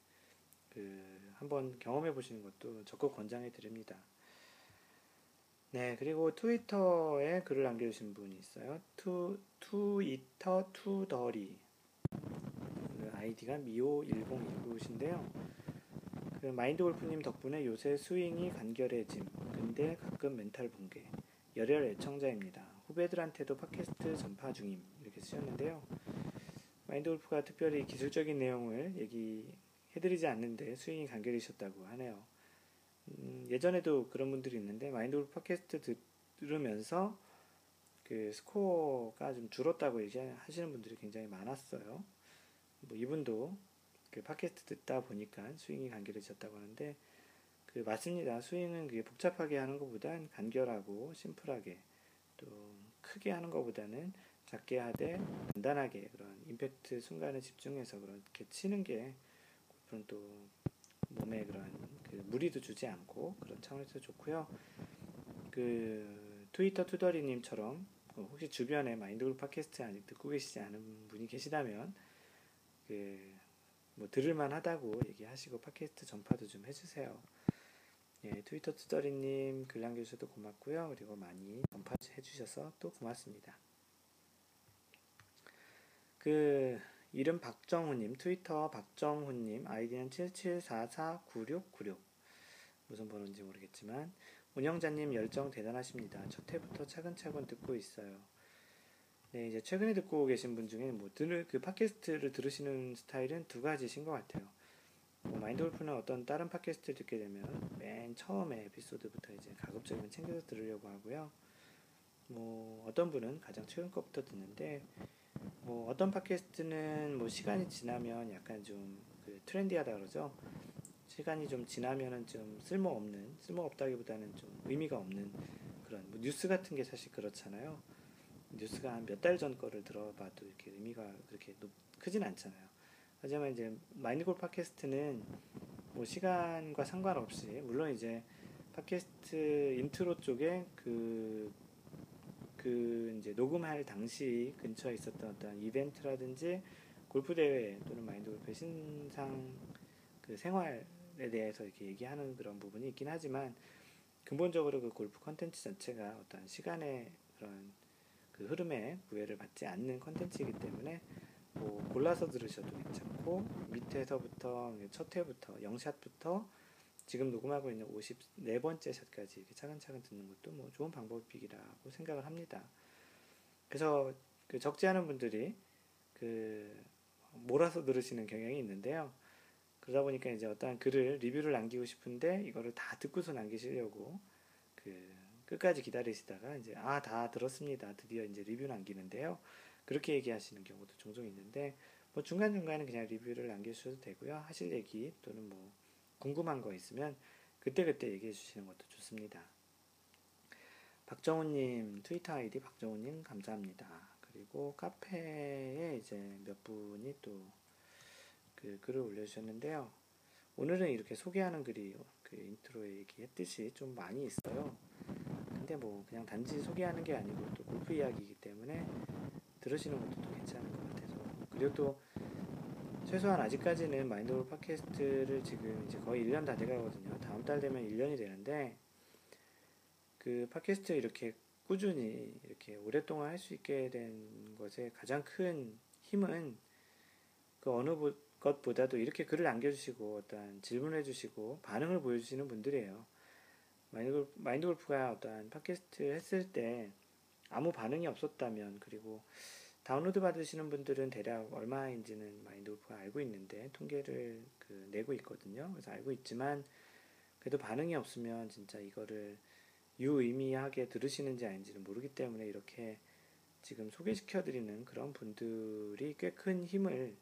그 한번 경험해 보시는 것도 적극 권장해 드립니다. 네, 그리고 트위터에 글을 남겨주신 분이 있어요. 투, 트위터 투더리. 그 아이디가 미오1019신데요. 그 마인드 골프님 덕분에 요새 스윙이 간결해짐. 근데 가끔 멘탈 붕괴. 열혈 애청자입니다. 후배들한테도 팟캐스트 전파 중임. 이렇게 쓰셨는데요. 마인드 골프가 특별히 기술적인 내용을 얘기 해드리지 않는데 스윙이 간결해지셨다고 하네요. 음, 예전에도 그런 분들이 있는데 마인드 골프 팟캐스트 들으면서 그 스코어가 좀 줄었다고 얘기하시는 분들이 굉장히 많았어요. 뭐 이분도 그 팟캐스트 듣다 보니까 스윙이 간결해졌다고 하는데 그 맞습니다. 스윙은 그게 복잡하게 하는 것보단 간결하고 심플하게 또 크게 하는 것보다는 작게 하되 간단하게 그런 임팩트 순간에 집중해서 그렇게 치는 게 그런 또 몸에 그런 그 무리도 주지 않고 그런 차원에서 좋고요. 그 트위터 투더리님처럼 혹시 주변에 마인드골 팟캐스트 아직 듣고 계시지 않은 분이 계시다면 그 뭐 들을만 하다고 얘기하시고 팟캐스트 전파도 좀 해주세요. 예, 트위터 투더리님 글 남겨주셔도 고맙고요. 그리고 많이 전파해 주셔서 또 고맙습니다. 그 이름 박정훈님, 트위터 박정훈님, 아이디는 77449696. 무슨 번호인지 모르겠지만, 운영자님 열정 대단하십니다. 첫 해부터 차근차근 듣고 있어요. 네, 이제 최근에 듣고 계신 분 중에 뭐, 들을, 그 팟캐스트를 들으시는 스타일은 두 가지신 것 같아요. 뭐 마인드 골프는 어떤 다른 팟캐스트를 듣게 되면 맨 처음에 에피소드부터 이제 가급적이면 챙겨서 들으려고 하고요. 뭐 어떤 분은 가장 최근 것부터 듣는데 뭐 어떤 팟캐스트는 뭐 시간이 지나면 약간 좀 그 트렌디하다 그러죠. 시간이 좀 지나면은 좀 쓸모없는 쓸모없다기보다는 좀 의미가 없는 그런 뭐 뉴스 같은 게 사실 그렇잖아요. 뉴스가 한 몇 달 전 거를 들어봐도 이렇게 의미가 그렇게 높, 크진 않잖아요. 하지만 이제 마인드골프 팟캐스트는 뭐 시간과 상관없이 물론 이제 팟캐스트 인트로 쪽에 그 그 이제 녹음할 당시 근처에 있었던 어떤 이벤트라든지 골프 대회 또는 마인드 골프의 신상 그 생활에 대해서 이렇게 얘기하는 그런 부분이 있긴 하지만 근본적으로 그 골프 컨텐츠 자체가 어떤 시간의 그런 그 흐름에 구애를 받지 않는 컨텐츠이기 때문에 뭐 골라서 들으셔도 괜찮고 밑에서부터 첫 회부터 영샷부터 지금 녹음하고 있는 54번째 샷까지 이렇게 차근차근 듣는 것도 뭐 좋은 방법이라고 생각을 합니다. 그래서 그 적지 않은 분들이 그 몰아서 들으시는 경향이 있는데요. 그러다 보니까 이제 어떠한 글을 리뷰를 남기고 싶은데 이거를 다 듣고서 남기시려고 그 끝까지 기다리시다가 이제 아 다 들었습니다. 드디어 이제 리뷰 남기는데요. 그렇게 얘기하시는 경우도 종종 있는데 뭐 중간 중간에 그냥 리뷰를 남겨주셔도 되고요. 하실 얘기 또는 뭐 궁금한 거 있으면 그때 그때 얘기해 주시는 것도 좋습니다. 박정우님 트위터 아이디 박정우님 감사합니다. 그리고 카페에 이제 몇 분이 또 그 글을 올려주셨는데요. 오늘은 이렇게 소개하는 글이 그 인트로에 얘기했듯이 좀 많이 있어요. 근데 뭐 그냥 단지 소개하는 게 아니고 또 골프 이야기이기 때문에 들으시는 것도 또 괜찮은 것 같아서 그리고 또 최소한 아직까지는 마인드골프 팟캐스트를 지금 이제 거의 1년 다 돼가거든요. 다음 달 되면 1년이 되는데 그 팟캐스트 이렇게 꾸준히 이렇게 오랫동안 할 수 있게 된 것의 가장 큰 힘은 그 어느 것보다도 이렇게 글을 남겨주시고 어떠한 질문을 해주시고 반응을 보여주시는 분들이에요. 마인드 골프가 어떠한 팟캐스트 했을 때 아무 반응이 없었다면 그리고 다운로드 받으시는 분들은 대략 얼마인지는 마인드 골프가 알고 있는데 통계를 그 내고 있거든요. 그래서 알고 있지만 그래도 반응이 없으면 진짜 이거를 유의미하게 들으시는지 아닌지는 모르기 때문에 이렇게 지금 소개시켜드리는 그런 분들이 꽤 큰 힘을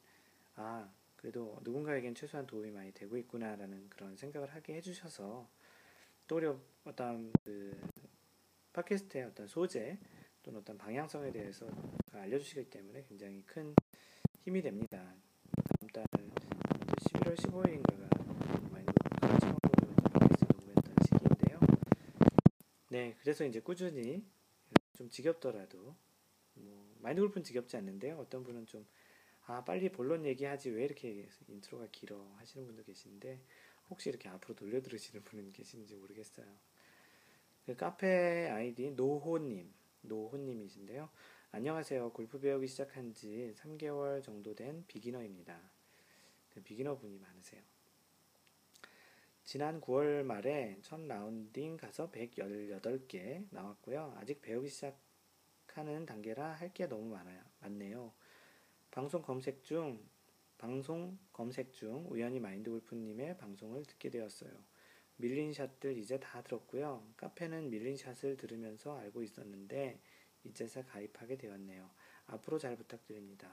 아 그래도 누군가에겐 최소한 도움이 많이 되고 있구나라는 그런 생각을 하게 해주셔서 또 우리 어떤 그 팟캐스트의 어떤 소재 또는 어떤 방향성에 대해서 알려주시기 때문에 굉장히 큰 힘이 됩니다. 다음 달 11월 15일인가가 마인드골프가 처음으로 팟캐스트 녹음했던 시기인데요. 네, 그래서 이제 꾸준히 좀 지겹더라도 뭐 마인드 골프는 지겹지 않는데요. 어떤 분은 좀 아, 빨리 본론 얘기하지 왜 이렇게 인트로가 길어 하시는 분도 계시는데 혹시 이렇게 앞으로 돌려 들으시는 분은 계시는지 모르겠어요. 그 카페 아이디 노호님, 노호님이신데요. 안녕하세요. 골프 배우기 시작한 지 3개월 정도 된 비기너입니다. 그 비기너 분이 많으세요. 지난 9월 말에 첫 라운딩 가서 118개 나왔고요. 아직 배우기 시작하는 단계라 할 게 너무 많아요. 많네요. 방송 검색 중 방송 검색 중 우연히 마인드 골프님의 방송을 듣게 되었어요. 밀린 샷들 이제 다 들었고요. 카페는 밀린 샷을 들으면서 알고 있었는데 이제서 가입하게 되었네요. 앞으로 잘 부탁드립니다.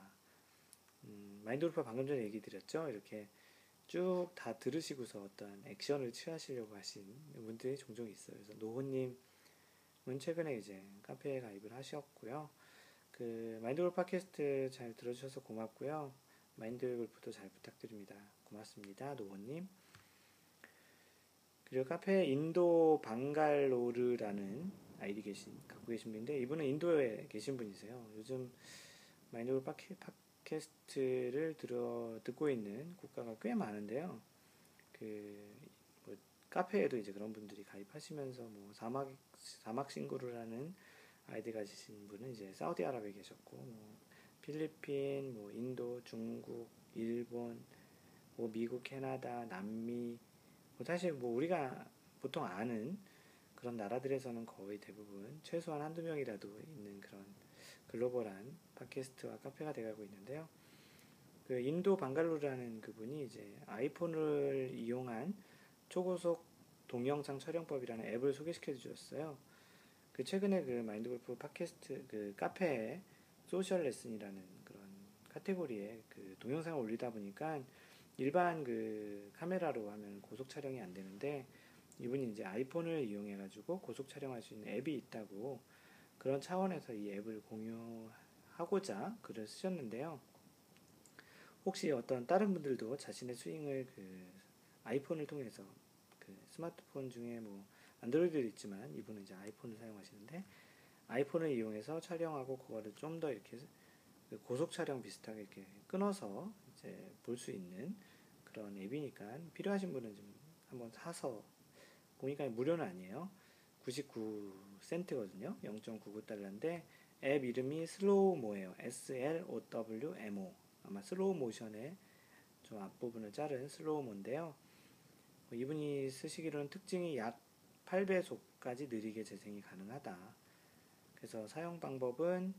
음, 마인드 골프 방금 전에 얘기 드렸죠. 이렇게 쭉 다 들으시고서 어떤 액션을 취하시려고 하신 분들이 종종 있어요. 그래서 노호님은 최근에 이제 카페에 가입을 하셨고요. 그 마인드 골프 팟캐스트 잘 들어주셔서 고맙고요. 마인드 골프도 잘 부탁드립니다. 고맙습니다. 노원님. 그리고 카페 인도 방갈로르라는 아이디 계신 갖고 계신 분인데 이분은 인도에 계신 분이세요. 요즘 마인드 골프 팟캐스트를 들어 듣고 있는 국가가 꽤 많은데요. 그 뭐 카페에도 이제 그런 분들이 가입하시면서 뭐 사막 사막 신구루라는 아이디 가지신 분은 이제 사우디아라비아에 계셨고 뭐 필리핀, 뭐 인도, 중국, 일본, 뭐 미국, 캐나다, 남미 뭐 사실 뭐 우리가 보통 아는 그런 나라들에서는 거의 대부분 최소한 한두 명이라도 있는 그런 글로벌한 팟캐스트와 카페가 돼가고 있는데요. 그 인도 방갈루라는 그분이 이제 아이폰을 이용한 초고속 동영상 촬영법이라는 앱을 소개시켜 주셨어요. 그 최근에 그 마인드 골프 팟캐스트 그 카페에 소셜 레슨이라는 그런 카테고리에 그 동영상을 올리다 보니까 일반 그 카메라로 하면 고속 촬영이 안 되는데 이분이 이제 아이폰을 이용해 가지고 고속 촬영할 수 있는 앱이 있다고 그런 차원에서 이 앱을 공유하고자 글을 쓰셨는데요. 혹시 어떤 다른 분들도 자신의 스윙을 그 아이폰을 통해서 그 스마트폰 중에 뭐 안드로이드도 있지만 이분은 이제 아이폰을 사용하시는데 아이폰을 이용해서 촬영하고 그거를 좀 더 이렇게 그 고속 촬영 비슷하게 이렇게 끊어서 이제 볼 수 있는 그런 앱이니까 필요하신 분은 좀 한번 사서 보니까 무료는 아니에요. 99센트거든요. 0.99달러인데 앱 이름이 SlowMo예요. S-L-O-W-M-O. 아마 슬로우 모션의 좀 앞부분을 자른 SlowMo인데요. 뭐 이분이 쓰시기로는 특징이 약 8배속까지 느리게 재생이 가능하다. 그래서 사용 방법은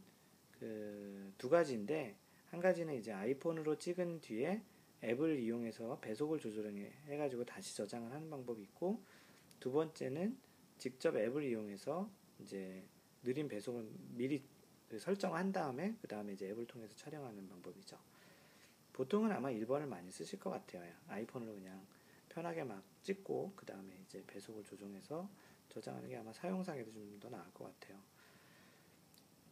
그 두 가지인데 한 가지는 이제 아이폰으로 찍은 뒤에 앱을 이용해서 배속을 조절해 가지고 다시 저장을 하는 방법이 있고 두 번째는 직접 앱을 이용해서 이제 느린 배속을 미리 그 설정한 다음에 그 다음에 이제 앱을 통해서 촬영하는 방법이죠. 보통은 아마 1번을 많이 쓰실 것 같아요. 아이폰으로 그냥 편하게 막 찍고 그 다음에 이제 배속을 조정해서 저장하는 게 아마 사용상에도 좀 더 나을 것 같아요.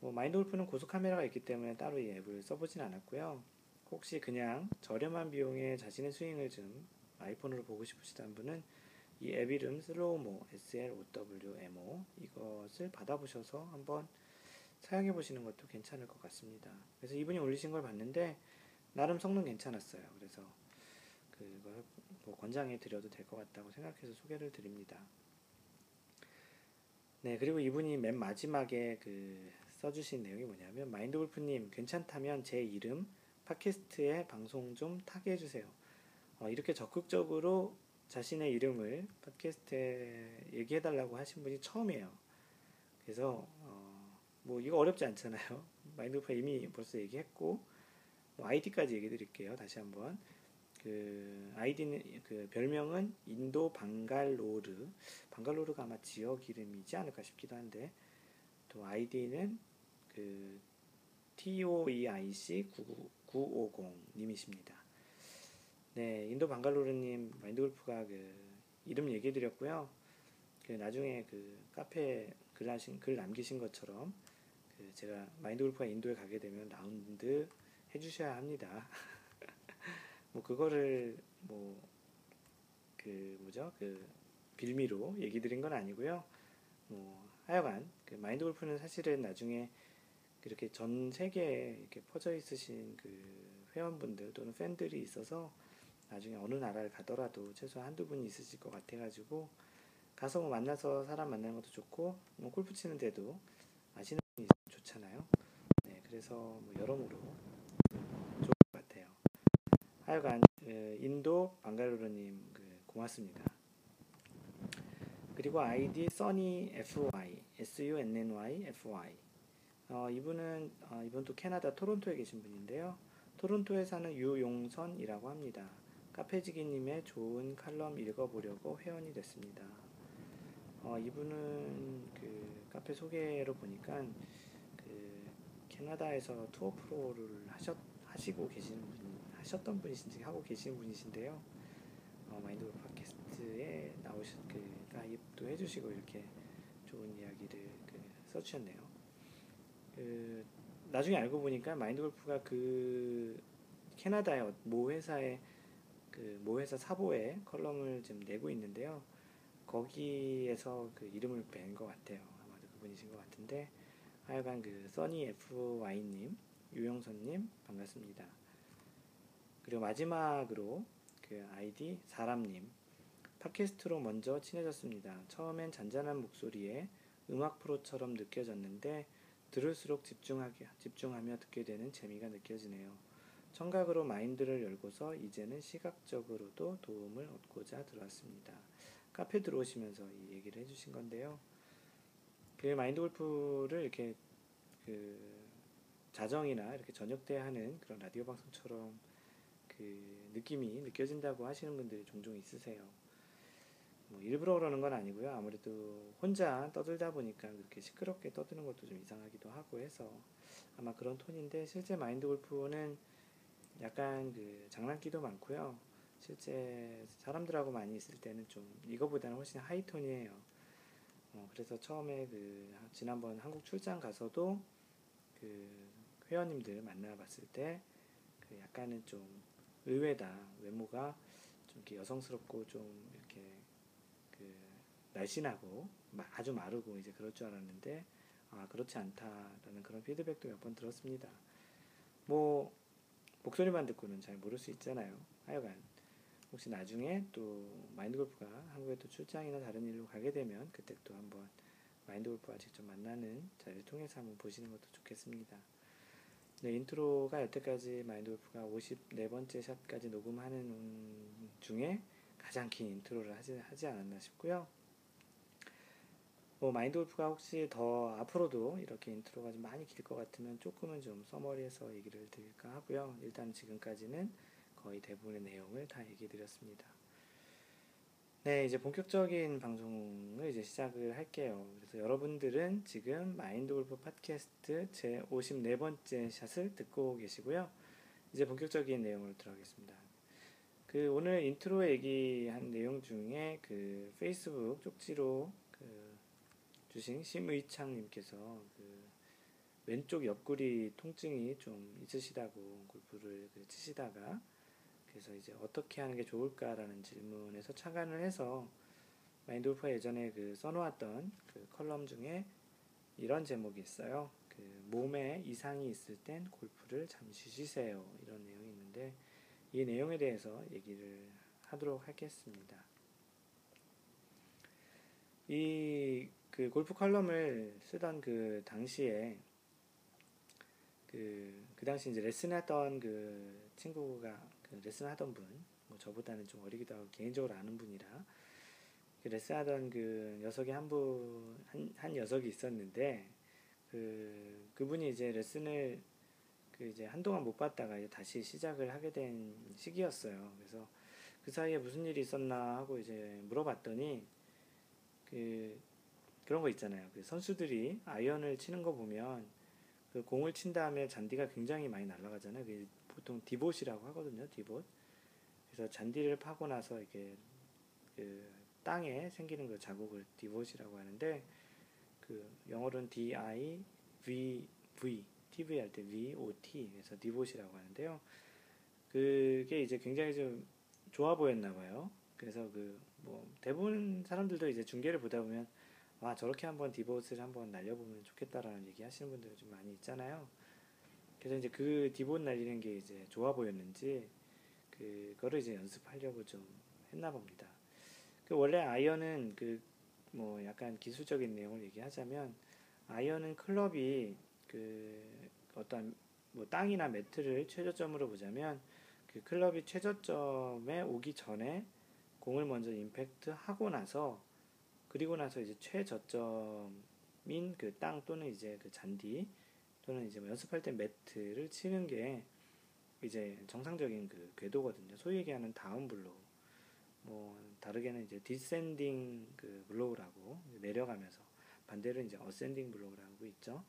뭐 마인드 골프는 고속 카메라가 있기 때문에 따로 이 앱을 써보진 않았고요. 혹시 그냥 저렴한 비용에 자신의 스윙을 좀 아이폰으로 보고 싶으시다는 분은 이 앱 이름 슬로우모 SLOWMO 이것을 받아보셔서 한번 사용해 보시는 것도 괜찮을 것 같습니다. 그래서 이분이 올리신 걸 봤는데 나름 성능 괜찮았어요. 그래서 그걸 뭐 권장해 드려도 될 것 같다고 생각해서 소개를 드립니다. 네, 그리고 이분이 맨 마지막에 그 써주신 내용이 뭐냐면 마인드 골프님 괜찮다면 제 이름 팟캐스트에 방송 좀 타게 해주세요. 어, 이렇게 적극적으로 자신의 이름을 팟캐스트에 얘기해달라고 하신 분이 처음이에요. 그래서 어, 뭐 이거 어렵지 않잖아요. 마인드 골프 이미 벌써 얘기했고 뭐 아이디까지 얘기 드릴게요. 다시 한번 그 아이디는 그 별명은 인도 방갈로르 방갈로르가 아마 지역 이름이지 않을까 싶기도 한데 또 아이디는 그 TOEIC 950님이십니다. 네, 인도 방갈로르님 마인드 골프가 그 이름 얘기해 드렸고요. 그 나중에 그 카페 글 하신 글 남기신 것처럼 그 제가 마인드 골프가 인도에 가게 되면 라운드 해 주셔야 합니다. 뭐 그거를 뭐 그 뭐죠 그 빌미로 얘기 드린 건 아니고요. 뭐 하여간 그 마인드 골프는 사실은 나중에 이렇게 전 세계에 이렇게 퍼져 있으신 그 회원분들 또는 팬들이 있어서 나중에 어느 나라를 가더라도 최소 한두 분이 있으실 것 같아가지고 가서 뭐 만나서 사람 만나는 것도 좋고 뭐 골프 치는데도 아시는 분이 좋잖아요. 네, 그래서 뭐 여러모로 좋을 것 같아요. 하여간 그 인도 방갈로르님 그 고맙습니다. 그리고 아이디 써니 FY SUNNY FY 어, 이분은 어, 이분도 캐나다 토론토에 계신 분인데요. 토론토에 사는 유용선이라고 합니다. 카페지기님의 좋은 칼럼 읽어보려고 회원이 됐습니다. 어, 이분은 그 카페 소개로 보니까 그 캐나다에서 투어 프로를 하셨 하시고 계시는 분 하셨던 분이신지 하고 계시는 분이신데요. 어, 마인드 팟캐스트에 나오셨 그 가입도 해주시고 이렇게 좋은 이야기를 그 써주셨네요. 그 나중에 알고 보니까 마인드 골프가 그 캐나다의 모 회사의 그 모 회사 사보에 컬럼을 지금 내고 있는데요. 거기에서 그 이름을 뵌것 같아요. 아마도 그분이신 것 같은데 하여간 그 써니 FY님, 유영선님 반갑습니다. 그리고 마지막으로 그 아이디 사람님 팟캐스트로 먼저 친해졌습니다. 처음엔 잔잔한 목소리에 음악 프로처럼 느껴졌는데 들을수록 집중하게, 집중하며 듣게 되는 재미가 느껴지네요. 청각으로 마인드를 열고서 이제는 시각적으로도 도움을 얻고자 들어왔습니다. 카페 들어오시면서 이 얘기를 해주신 건데요. 그 마인드 골프를 이렇게 그 자정이나 이렇게 저녁 때 하는 그런 라디오 방송처럼 그 느낌이 느껴진다고 하시는 분들이 종종 있으세요. 뭐 일부러 그러는 건 아니고요. 아무래도 혼자 떠들다 보니까 그렇게 시끄럽게 떠드는 것도 좀 이상하기도 하고 해서 아마 그런 톤인데 실제 마인드 골프는 약간 그 장난기도 많고요. 실제 사람들하고 많이 있을 때는 좀 이거보다는 훨씬 하이톤이에요. 어, 그래서 처음에 그 지난번 한국 출장 가서도 그 회원님들 만나봤을 때 그 약간은 좀 의외다 외모가 좀 이렇게 여성스럽고 좀그 날씬하고 아주 마르고 이제 그럴 줄 알았는데 아 그렇지 않다라는 그런 피드백도 몇 번 들었습니다. 뭐 목소리만 듣고는 잘 모를 수 있잖아요. 하여간 혹시 나중에 또 마인드 골프가 한국에 또 출장이나 다른 일로 가게 되면 그때 또 한번 마인드 골프와 직접 만나는 자리를 통해서 한번 보시는 것도 좋겠습니다. 네, 인트로가 여태까지 마인드 골프가 54번째 샷까지 녹음하는 중에 가장 긴 인트로를 하지, 하지 않았나 싶고요. 뭐 마인드 골프가 혹시 더 앞으로도 이렇게 인트로가 좀 많이 길 것 같으면 조금은 좀 summary해서 얘기를 드릴까 하고요. 일단 지금까지는 거의 대부분의 내용을 다 얘기해 드렸습니다. 네, 이제 본격적인 방송을 이제 시작을 할게요. 그래서 여러분들은 지금 마인드 골프 팟캐스트 제 54번째 샷을 듣고 계시고요. 이제 본격적인 내용으로 들어가겠습니다. 그 오늘 인트로 얘기한 내용 중에 그 페이스북 쪽지로 그 주신 심의창님께서 그 왼쪽 옆구리 통증이 좀 있으시다고 골프를 그 치시다가 그래서 이제 어떻게 하는 게 좋을까라는 질문에서 착안을 해서 마인드 골프가 예전에 그 써놓았던 그 컬럼 중에 이런 제목이 있어요. 그 몸에 이상이 있을 땐 골프를 잠시 쉬세요. 이런 내용이 있는데 이 내용에 대해서 얘기를 하도록 하겠습니다. 이 그 골프 컬럼을 쓰던 그 당시에 그, 그 당시 이제 레슨했던 그 친구가 그 레슨하던 분, 뭐 저보다는 좀 어리기도 하고 개인적으로 아는 분이라 그 레슨하던 그 녀석이 한 분, 한, 한 녀석이 있었는데 그, 그분이 이제 레슨을 그 이제 한동안 못 봤다가 이제 다시 시작을 하게 된 시기였어요. 그래서 그 사이에 무슨 일이 있었나 하고 이제 물어봤더니 그 그런 거 있잖아요. 그 선수들이 아이언을 치는 거 보면 그 공을 친 다음에 잔디가 굉장히 많이 날아가잖아요. 그 보통 디봇이라고 하거든요. 디봇. 그래서 잔디를 파고 나서 이렇게 그 땅에 생기는 그 자국을 디봇이라고 하는데 그 영어로는 D I V V TV 할 때 V O T 그래서 디봇이라고 하는데요. 그게 이제 굉장히 좀 좋아 보였나 봐요. 그래서 그 뭐 대부분 사람들도 이제 중계를 보다 보면 와 저렇게 한번 디봇을 한번 날려보면 좋겠다라는 얘기 하시는 분들이 좀 많이 있잖아요. 그래서 이제 그 디봇 날리는 게 이제 좋아 보였는지 그거를 이제 연습하려고 좀 했나 봅니다. 그 원래 아이언은 그 뭐 약간 기술적인 내용을 얘기하자면 아이언은 클럽이 그 어떤 뭐 땅이나 매트를 최저점으로 보자면 그 클럽이 최저점에 오기 전에 공을 먼저 임팩트 하고 나서 그리고 나서 이제 최저점인 그 땅 또는 이제 그 잔디 또는 이제 뭐 연습할 때 매트를 치는 게 이제 정상적인 그 궤도거든요. 소위 얘기하는 down blow. 뭐 다르게는 이제 descending 그 blow라고 내려가면서 반대로 이제 ascending blow라고 있죠.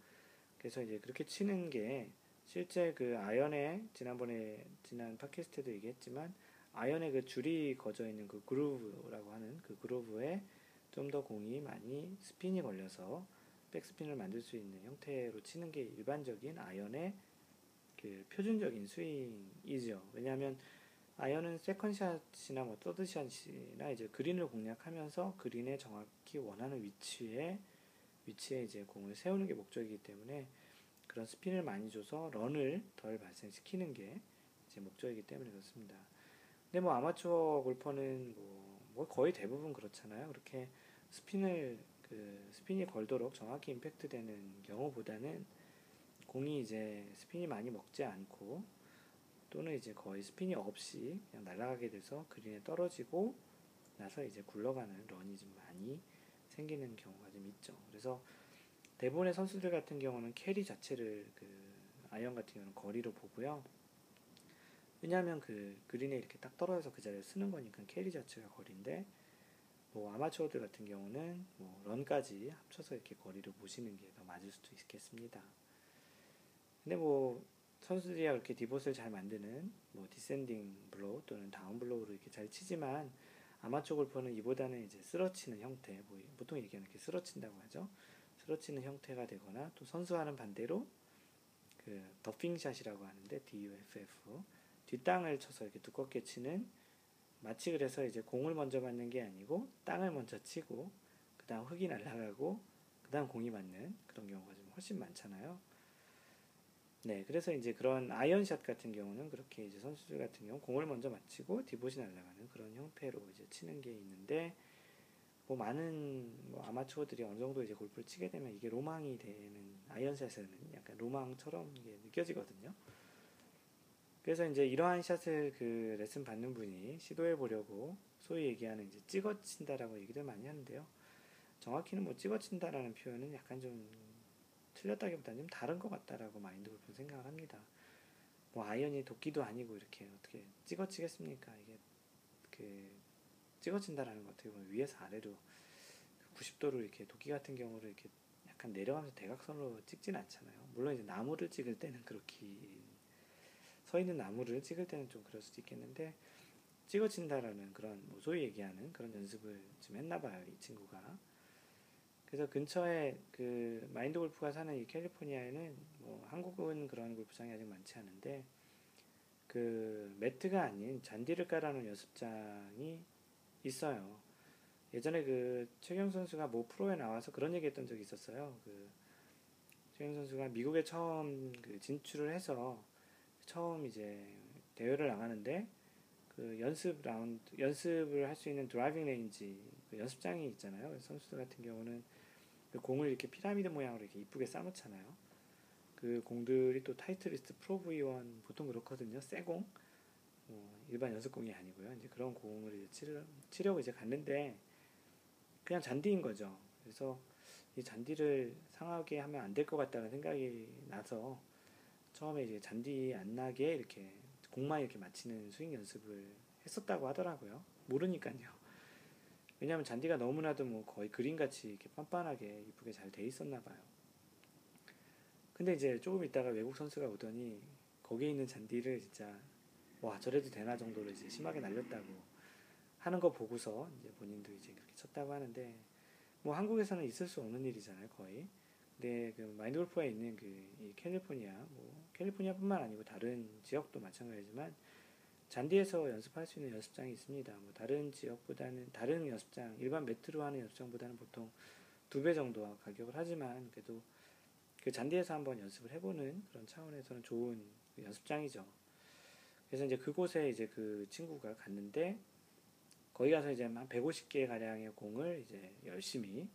그래서 이제 그렇게 치는 게 실제 그 아이언의 지난번에 지난 팟캐스트에도 얘기했지만 아이언의 그 줄이 그어져 있는 그 groove라고 하는 그 groove에 좀 더 공이 많이 스핀이 걸려서 백스핀을 만들 수 있는 형태로 치는 게 일반적인 아이언의 그 표준적인 스윙이죠. 왜냐하면 아연은 세컨샷이나 뭐 서드샷이나 이제 그린을 공략하면서 그린에 정확히 원하는 위치에 위치에 이제 공을 세우는 게 목적이기 때문에 그런 스핀을 많이 줘서 run을 덜 발생시키는 게 이제 목적이기 때문에 그렇습니다. 근데 뭐 아마추어 골퍼는 뭐, 뭐 거의 대부분 그렇잖아요. 그렇게 스핀을 그 스핀이 걸도록 정확히 임팩트 되는 경우보다는 공이 이제 스핀이 많이 먹지 않고 또는 이제 거의 스핀이 없이 그냥 날아가게 돼서 그린에 떨어지고 나서 이제 굴러가는 run이 좀 많이 생기는 경우가 좀 있죠. 그래서 대부분의 선수들 같은 경우는 carry 자체를 그 아이언 같은 경우는 거리로 보고요. 왜냐하면 그 그린에 이렇게 딱 떨어져서 그 자리에 서는 거니까 carry 자체가 거리인데 뭐 아마추어들 같은 경우는 뭐 run까지 합쳐서 이렇게 거리를 보시는 게 더 맞을 수도 있겠습니다. 근데 뭐 선수들이 그렇게 divot을 잘 만드는 뭐 descending blow 또는 down blow로 이렇게 잘 치지만 아마추어 골퍼는 이보다는 이제 쓸어치는 형태, 뭐 보통 얘기하는 이렇게 쓸어친다고 하죠. 쓸어치는 형태가 되거나 또 선수와는 반대로 그 duffing shot이라고 하는데 DUFF 뒷땅을 쳐서 이렇게 두껍게 치는 마치 그래서 이제 공을 먼저 맞는 게 아니고 땅을 먼저 치고 그다음 흙이 날아가고 그다음 공이 맞는 그런 경우가 좀 훨씬 많잖아요. 네, 그래서 이제 그런 아이언샷 같은 경우는 그렇게 이제 선수들 같은 경우 공을 먼저 맞히고 divot이 날아가는 그런 형태로 이제 치는 게 있는데 뭐 많은 뭐 아마추어들이 어느 정도 이제 골프를 치게 되면 이게 로망이 되는 아이언샷에는 약간 로망처럼 이게 느껴지거든요. 그래서 이제 이러한 샷을 그 레슨 받는 분이 시도해 보려고 소위 얘기하는 이제 찍어 친다라고 얘기를 많이 하는데요. 정확히는 뭐 찍어 친다라는 표현은 약간 좀 틀렸다기보다는 좀 다른 것 같다라고 마인드 골프는 생각을 합니다. 뭐 아이언이 도끼도 아니고 이렇게 어떻게 찍어 치겠습니까? 이게 그 찍어 친다라는 것 어떻게 보면 위에서 아래로 90도로 이렇게 도끼 같은 경우를 이렇게 약간 내려가면서 대각선으로 찍진 않잖아요. 물론 이제 나무를 찍을 때는 그렇게 서 있는 나무를 찍을 때는 좀 그럴 수도 있겠는데 찍어친다라는 그런 뭐 소위 얘기하는 그런 연습을 좀 했나 봐요 이 친구가 그래서 근처에 그 마인드 골프가 사는 이 캘리포니아에는 뭐 한국은 그런 골프장이 아직 많지 않은데 그 매트가 아닌 잔디를 깔아놓은 연습장이 있어요. 예전에 그 최경 선수가 뭐 프로에 나와서 그런 얘기했던 적이 있었어요. 그 최경 선수가 미국에 처음 그 진출을 해서 처음 이제 대회를 나가는데 그 연습 라운드 연습을 할 수 있는 driving range 그 연습장이 있잖아요. 선수들 같은 경우는 그 공을 이렇게 피라미드 모양으로 이렇게 이쁘게 쌓아놓잖아요. 그 공들이 또 Titleist Pro V1 보통 그렇거든요. 새 공, 뭐 일반 연습공이 아니고요. 이제 그런 공을 이제 치려, 치려고 이제 갔는데 그냥 잔디인 거죠. 그래서 이 잔디를 상하게 하면 안 될 것 같다는 생각이 나서 처음에 이제 잔디 안 나게 이렇게 공만 이렇게 맞히는 스윙 연습을 했었다고 하더라고요. 모르니까요. 왜냐하면 잔디가 너무나도 뭐 거의 그림같이 이렇게 빤빤하게 이쁘게 잘 돼 있었나 봐요. 근데 이제 조금 있다가 외국 선수가 오더니 거기에 있는 잔디를 진짜 와 저래도 되나 정도로 이제 심하게 날렸다고 하는 거 보고서 이제 본인도 이제 그렇게 쳤다고 하는데 뭐 한국에서는 있을 수 없는 일이잖아요 거의 근데 그 마인드 골프가 있는 그이 캘리포니아 뭐 캘리포니아뿐만 아니고 다른 지역도 마찬가지지만 잔디에서 연습할 수 있는 연습장이 있습니다. 뭐 다른 지역보다는 다른 연습장 일반 매트로 하는 연습장보다는 보통 두 배 정도 가격을 하지만 그래도 그 잔디에서 한번 연습을 해보는 그런 차원에서는 좋은 그 연습장이죠. 그래서 이제 그곳에 이제 그 친구가 갔는데 거기 가서 이제 한 150개 가량의 공을 이제 열심히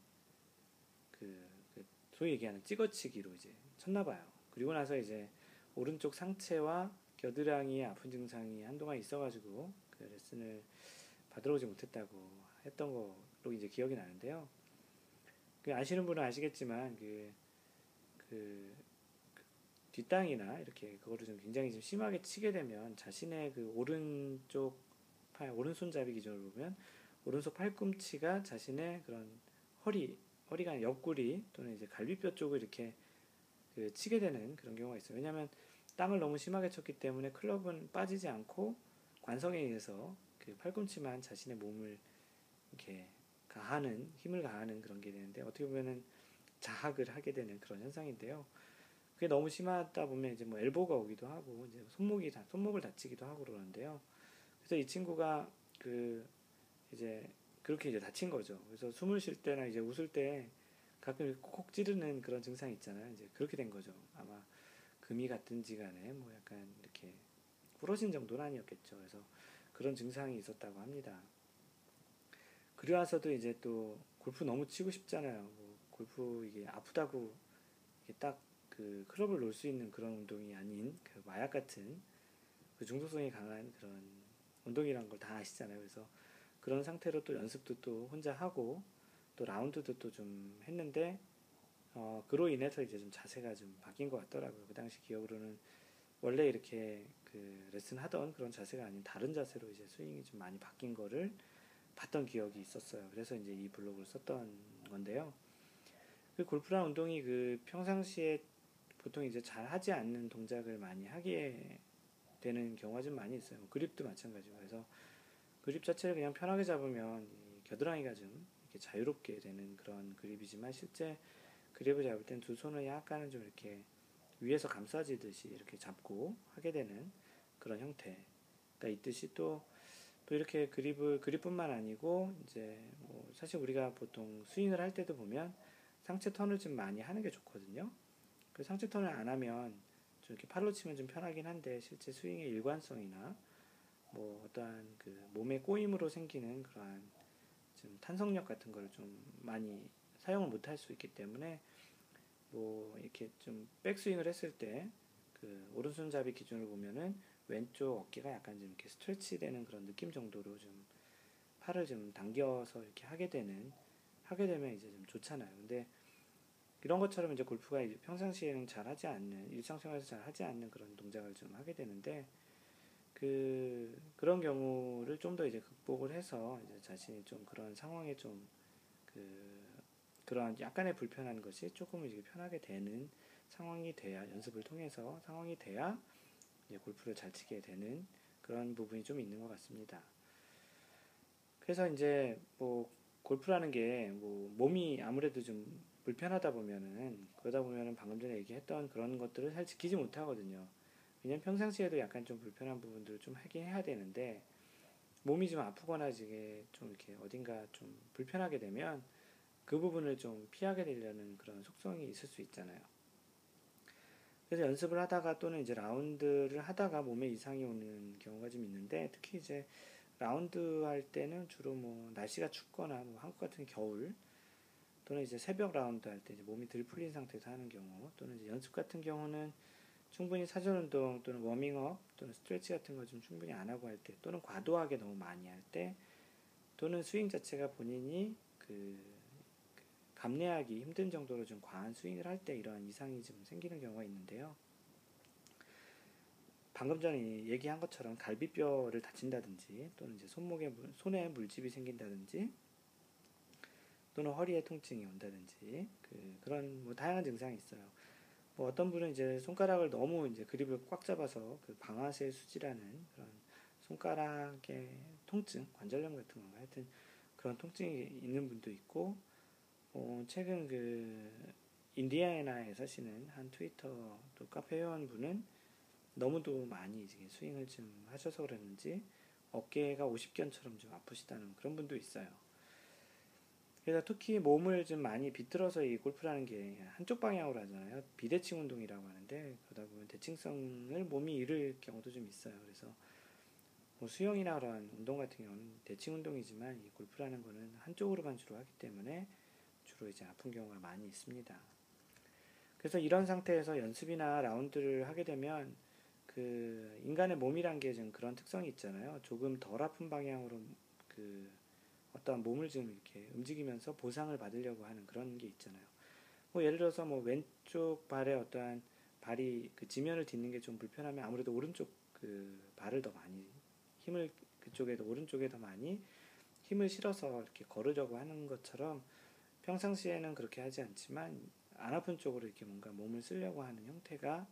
그, 그 소위 얘기하는 찍어치기로 이제 쳤나 봐요. 그리고 나서 이제 오른쪽 상체와 겨드랑이에 아픈 증상이 한동안 있어가지고 그 레슨을 받으러 오지 못했다고 했던 거로 이제 기억이 나는데요. 그 아시는 분은 아시겠지만 그, 그, 그 뒷땅이나 이렇게 그거를 좀 굉장히 좀 심하게 치게 되면 자신의 그 오른쪽 팔 오른손잡이 기준으로 보면 오른손 팔꿈치가 자신의 그런 허리 허리가 옆구리 또는 이제 갈비뼈 쪽을 이렇게 그 치게 되는 그런 경우가 있어요. 왜냐하면 땅을 너무 심하게 쳤기 때문에 클럽은 빠지지 않고 관성에 의해서 그 팔꿈치만 자신의 몸을 이렇게 가하는 힘을 가하는 그런 게 되는데 어떻게 보면은 자학을 하게 되는 그런 현상인데요. 그게 너무 심하다 보면 이제 뭐 엘보가 오기도 하고 이제 손목이 다 손목을 다치기도 하고 그러는데요. 그래서 이 친구가 그 이제 그렇게 이제 다친 거죠. 그래서 숨을 쉴 때나 이제 웃을 때 가끔 콕 찌르는 그런 증상이 있잖아요. 이제 그렇게 된 거죠. 아마 금이 같든지 간에 뭐 약간 이렇게 부러진 정도는 아니었겠죠. 그래서 그런 증상이 있었다고 합니다. 그리 와서도 이제 또 골프 너무 치고 싶잖아요. 뭐 골프 이게 아프다고 이게 딱 그 클럽을 놓을 수 있는 그런 운동이 아닌 그 마약 같은 그 중독성이 강한 그런 운동이란 걸 다 아시잖아요. 그래서 그런 상태로 또 연습도 또 혼자 하고 또 라운드도 또 좀 했는데 어, 그로 인해서 이제 좀 자세가 좀 바뀐 것 같더라고요. 그 당시 기억으로는 원래 이렇게 그 레슨 하던 그런 자세가 아닌 다른 자세로 이제 스윙이 좀 많이 바뀐 거를 봤던 기억이 있었어요. 그래서 이제 이 블로그를 썼던 건데요. 그 골프라는 운동이 그 평상시에 보통 이제 잘 하지 않는 동작을 많이 하게 되는 경우가 좀 많이 있어요. 그립도 마찬가지고. 그래서 그립 자체를 그냥 편하게 잡으면 겨드랑이가 좀 이렇게 자유롭게 되는 그런 그립이지만 실제 그립을 잡을 땐 두 손을 약간은 좀 이렇게 위에서 감싸지듯이 이렇게 잡고 하게 되는 그런 형태가 있듯이 또, 또 이렇게 그립을, 그립뿐만 아니고 이제 뭐 사실 우리가 보통 스윙을 할 때도 보면 상체 턴을 좀 많이 하는 게 좋거든요. 그 상체 턴을 안 하면 좀 이렇게 팔로 치면 좀 편하긴 한데 실제 스윙의 일관성이나 뭐 어떠한 그 몸의 꼬임으로 생기는 그러한 좀 탄성력 같은 걸 좀 많이 사용을 못 할 수 있기 때문에 뭐 이렇게 좀 백스윙을 했을 때 그 오른손잡이 기준으로 보면은 왼쪽 어깨가 약간 좀 이렇게 스트레치 되는 그런 느낌 정도로 좀 팔을 좀 당겨서 이렇게 하게 되는 하게 되면 이제 좀 좋잖아요. 근데 이런 것처럼 이제 골프가 이제 평상시에는 잘 하지 않는 일상생활에서 잘 하지 않는 그런 동작을 좀 하게 되는데 그 그런 경우를 좀 더 이제 극복을 해서 이제 자신이 좀 그런 상황에 좀 그 그러한 약간의 불편한 것이 조금 이제 편하게 되는 상황이 돼야 연습을 통해서 상황이 돼야 이제 골프를 잘 치게 되는 그런 부분이 좀 있는 것 같습니다. 그래서 이제 뭐 골프라는 게 뭐 몸이 아무래도 좀 불편하다 보면은 그러다 보면은 방금 전에 얘기했던 그런 것들을 잘 지키지 못하거든요. 왜냐면 평상시에도 약간 좀 불편한 부분들을 좀 하긴 해야 되는데 몸이 좀 아프거나 이게 좀 이렇게 어딘가 좀 불편하게 되면 그 부분을 좀 피하게 되려는 그런 속성이 있을 수 있잖아요. 그래서 연습을 하다가 또는 이제 라운드를 하다가 몸에 이상이 오는 경우가 좀 있는데 특히 이제 라운드 할 때는 주로 뭐 날씨가 춥거나 뭐 한국 같은 겨울 또는 이제 새벽 라운드 할때 몸이 덜 풀린 상태에서 하는 경우 또는 이제 연습 같은 경우는 충분히 사전 운동 또는 워밍업 또는 stretch 같은 거 좀 충분히 안 하고 할 때 또는 과도하게 너무 많이 할 때 또는 스윙 자체가 본인이 그 감내하기 힘든 정도로 좀 과한 스윙을 할 때 이러한 이상이 좀 생기는 경우가 있는데요. 방금 전에 얘기한 것처럼 갈비뼈를 다친다든지 또는 이제 손목에 손에 물집이 생긴다든지 또는 허리에 통증이 온다든지 그 그런 뭐 다양한 증상이 있어요. 뭐 어떤 분은 이제 손가락을 너무 이제 그립을 꽉 잡아서 그 방아쇠 수지라는 그런 손가락의 통증, 관절염 같은 건가 하여튼 그런 통증이 있는 분도 있고 어, 최근 그 인디애나에 사시는 한 트위터 또 카페 회원분은 너무도 많이 이제 스윙을 좀 하셔서 그랬는지 어깨가 50견처럼 좀 아프시다는 그런 분도 있어요. 그래서 특히 몸을 좀 많이 비틀어서 이 골프라는 게 한쪽 방향으로 하잖아요. 비대칭 운동이라고 하는데 그러다 보면 대칭성을 몸이 잃을 경우도 좀 있어요. 그래서 뭐 수영이나 그런 운동 같은 경우는 대칭 운동이지만 이 골프라는 거는 한쪽으로만 주로 하기 때문에 주로 이제 아픈 경우가 많이 있습니다. 그래서 이런 상태에서 연습이나 라운드를 하게 되면 그 인간의 몸이란 게 좀 그런 특성이 있잖아요. 조금 덜 아픈 방향으로 그 어떤 몸을 좀 이렇게 움직이면서 보상을 받으려고 하는 그런 게 있잖아요. 뭐 예를 들어서 뭐 왼쪽 발에 어떠한 발이 그 지면을 딛는 게 좀 불편하면 아무래도 오른쪽 그 발을 더 많이 힘을 그쪽에도 오른쪽에 더 많이 힘을 실어서 이렇게 걸으려고 하는 것처럼 평상시에는 그렇게 하지 않지만 안 아픈 쪽으로 이렇게 뭔가 몸을 쓰려고 하는 형태가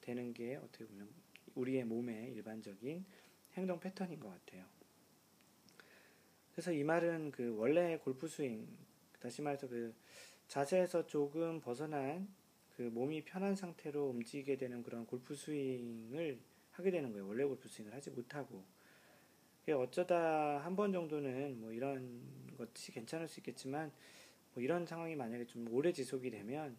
되는 게 어떻게 보면 우리의 몸의 일반적인 행동 패턴인 것 같아요. 그래서 이 말은 그 원래 골프 스윙, 다시 말해서 그 자세에서 조금 벗어난 그 몸이 편한 상태로 움직이게 되는 그런 골프 스윙을 하게 되는 거예요. 원래 골프 스윙을 하지 못하고. 어쩌다 한 번 정도는 뭐 이런 것이 괜찮을 수 있겠지만 뭐 이런 상황이 만약에 좀 오래 지속이 되면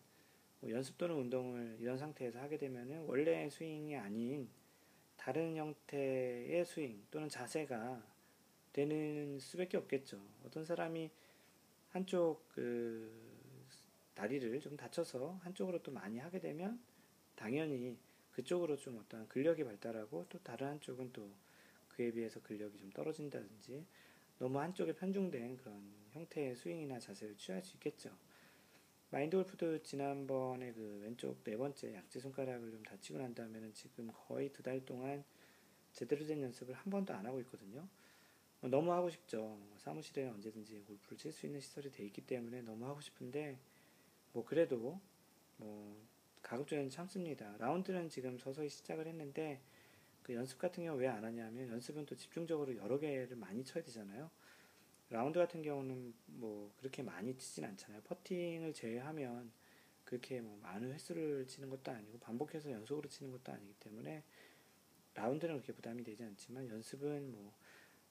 뭐 연습 또는 운동을 이런 상태에서 하게 되면은 원래 스윙이 아닌 다른 형태의 스윙 또는 자세가 되는 수밖에 없겠죠. 어떤 사람이 한쪽 그 다리를 좀 다쳐서 한쪽으로 또 많이 하게 되면 당연히 그쪽으로 좀 어떠한 근력이 발달하고 또 다른 한쪽은 또 그에 비해서 근력이 좀 떨어진다든지 너무 한쪽에 편중된 그런 형태의 스윙이나 자세를 취할 수 있겠죠. 마인드 골프도 지난번에 그 왼쪽 네 번째 약지 손가락을 좀 다치고 난 다음에는 지금 거의 두 달 동안 제대로 된 연습을 한 번도 안 하고 있거든요. 뭐 너무 하고 싶죠. 사무실에 언제든지 골프를 칠 수 있는 시설이 돼 있기 때문에 너무 하고 싶은데 뭐 그래도 뭐 가급적이면 참습니다. 라운드는 지금 서서히 시작을 했는데 그 연습 같은 경우 왜 안 하냐면 연습은 또 집중적으로 여러 개를 많이 쳐야 되잖아요. 라운드 같은 경우는 뭐 그렇게 많이 치진 않잖아요. 퍼팅을 제외하면 그렇게 뭐 많은 횟수를 치는 것도 아니고 반복해서 연속으로 치는 것도 아니기 때문에 라운드는 그렇게 부담이 되지 않지만 연습은 뭐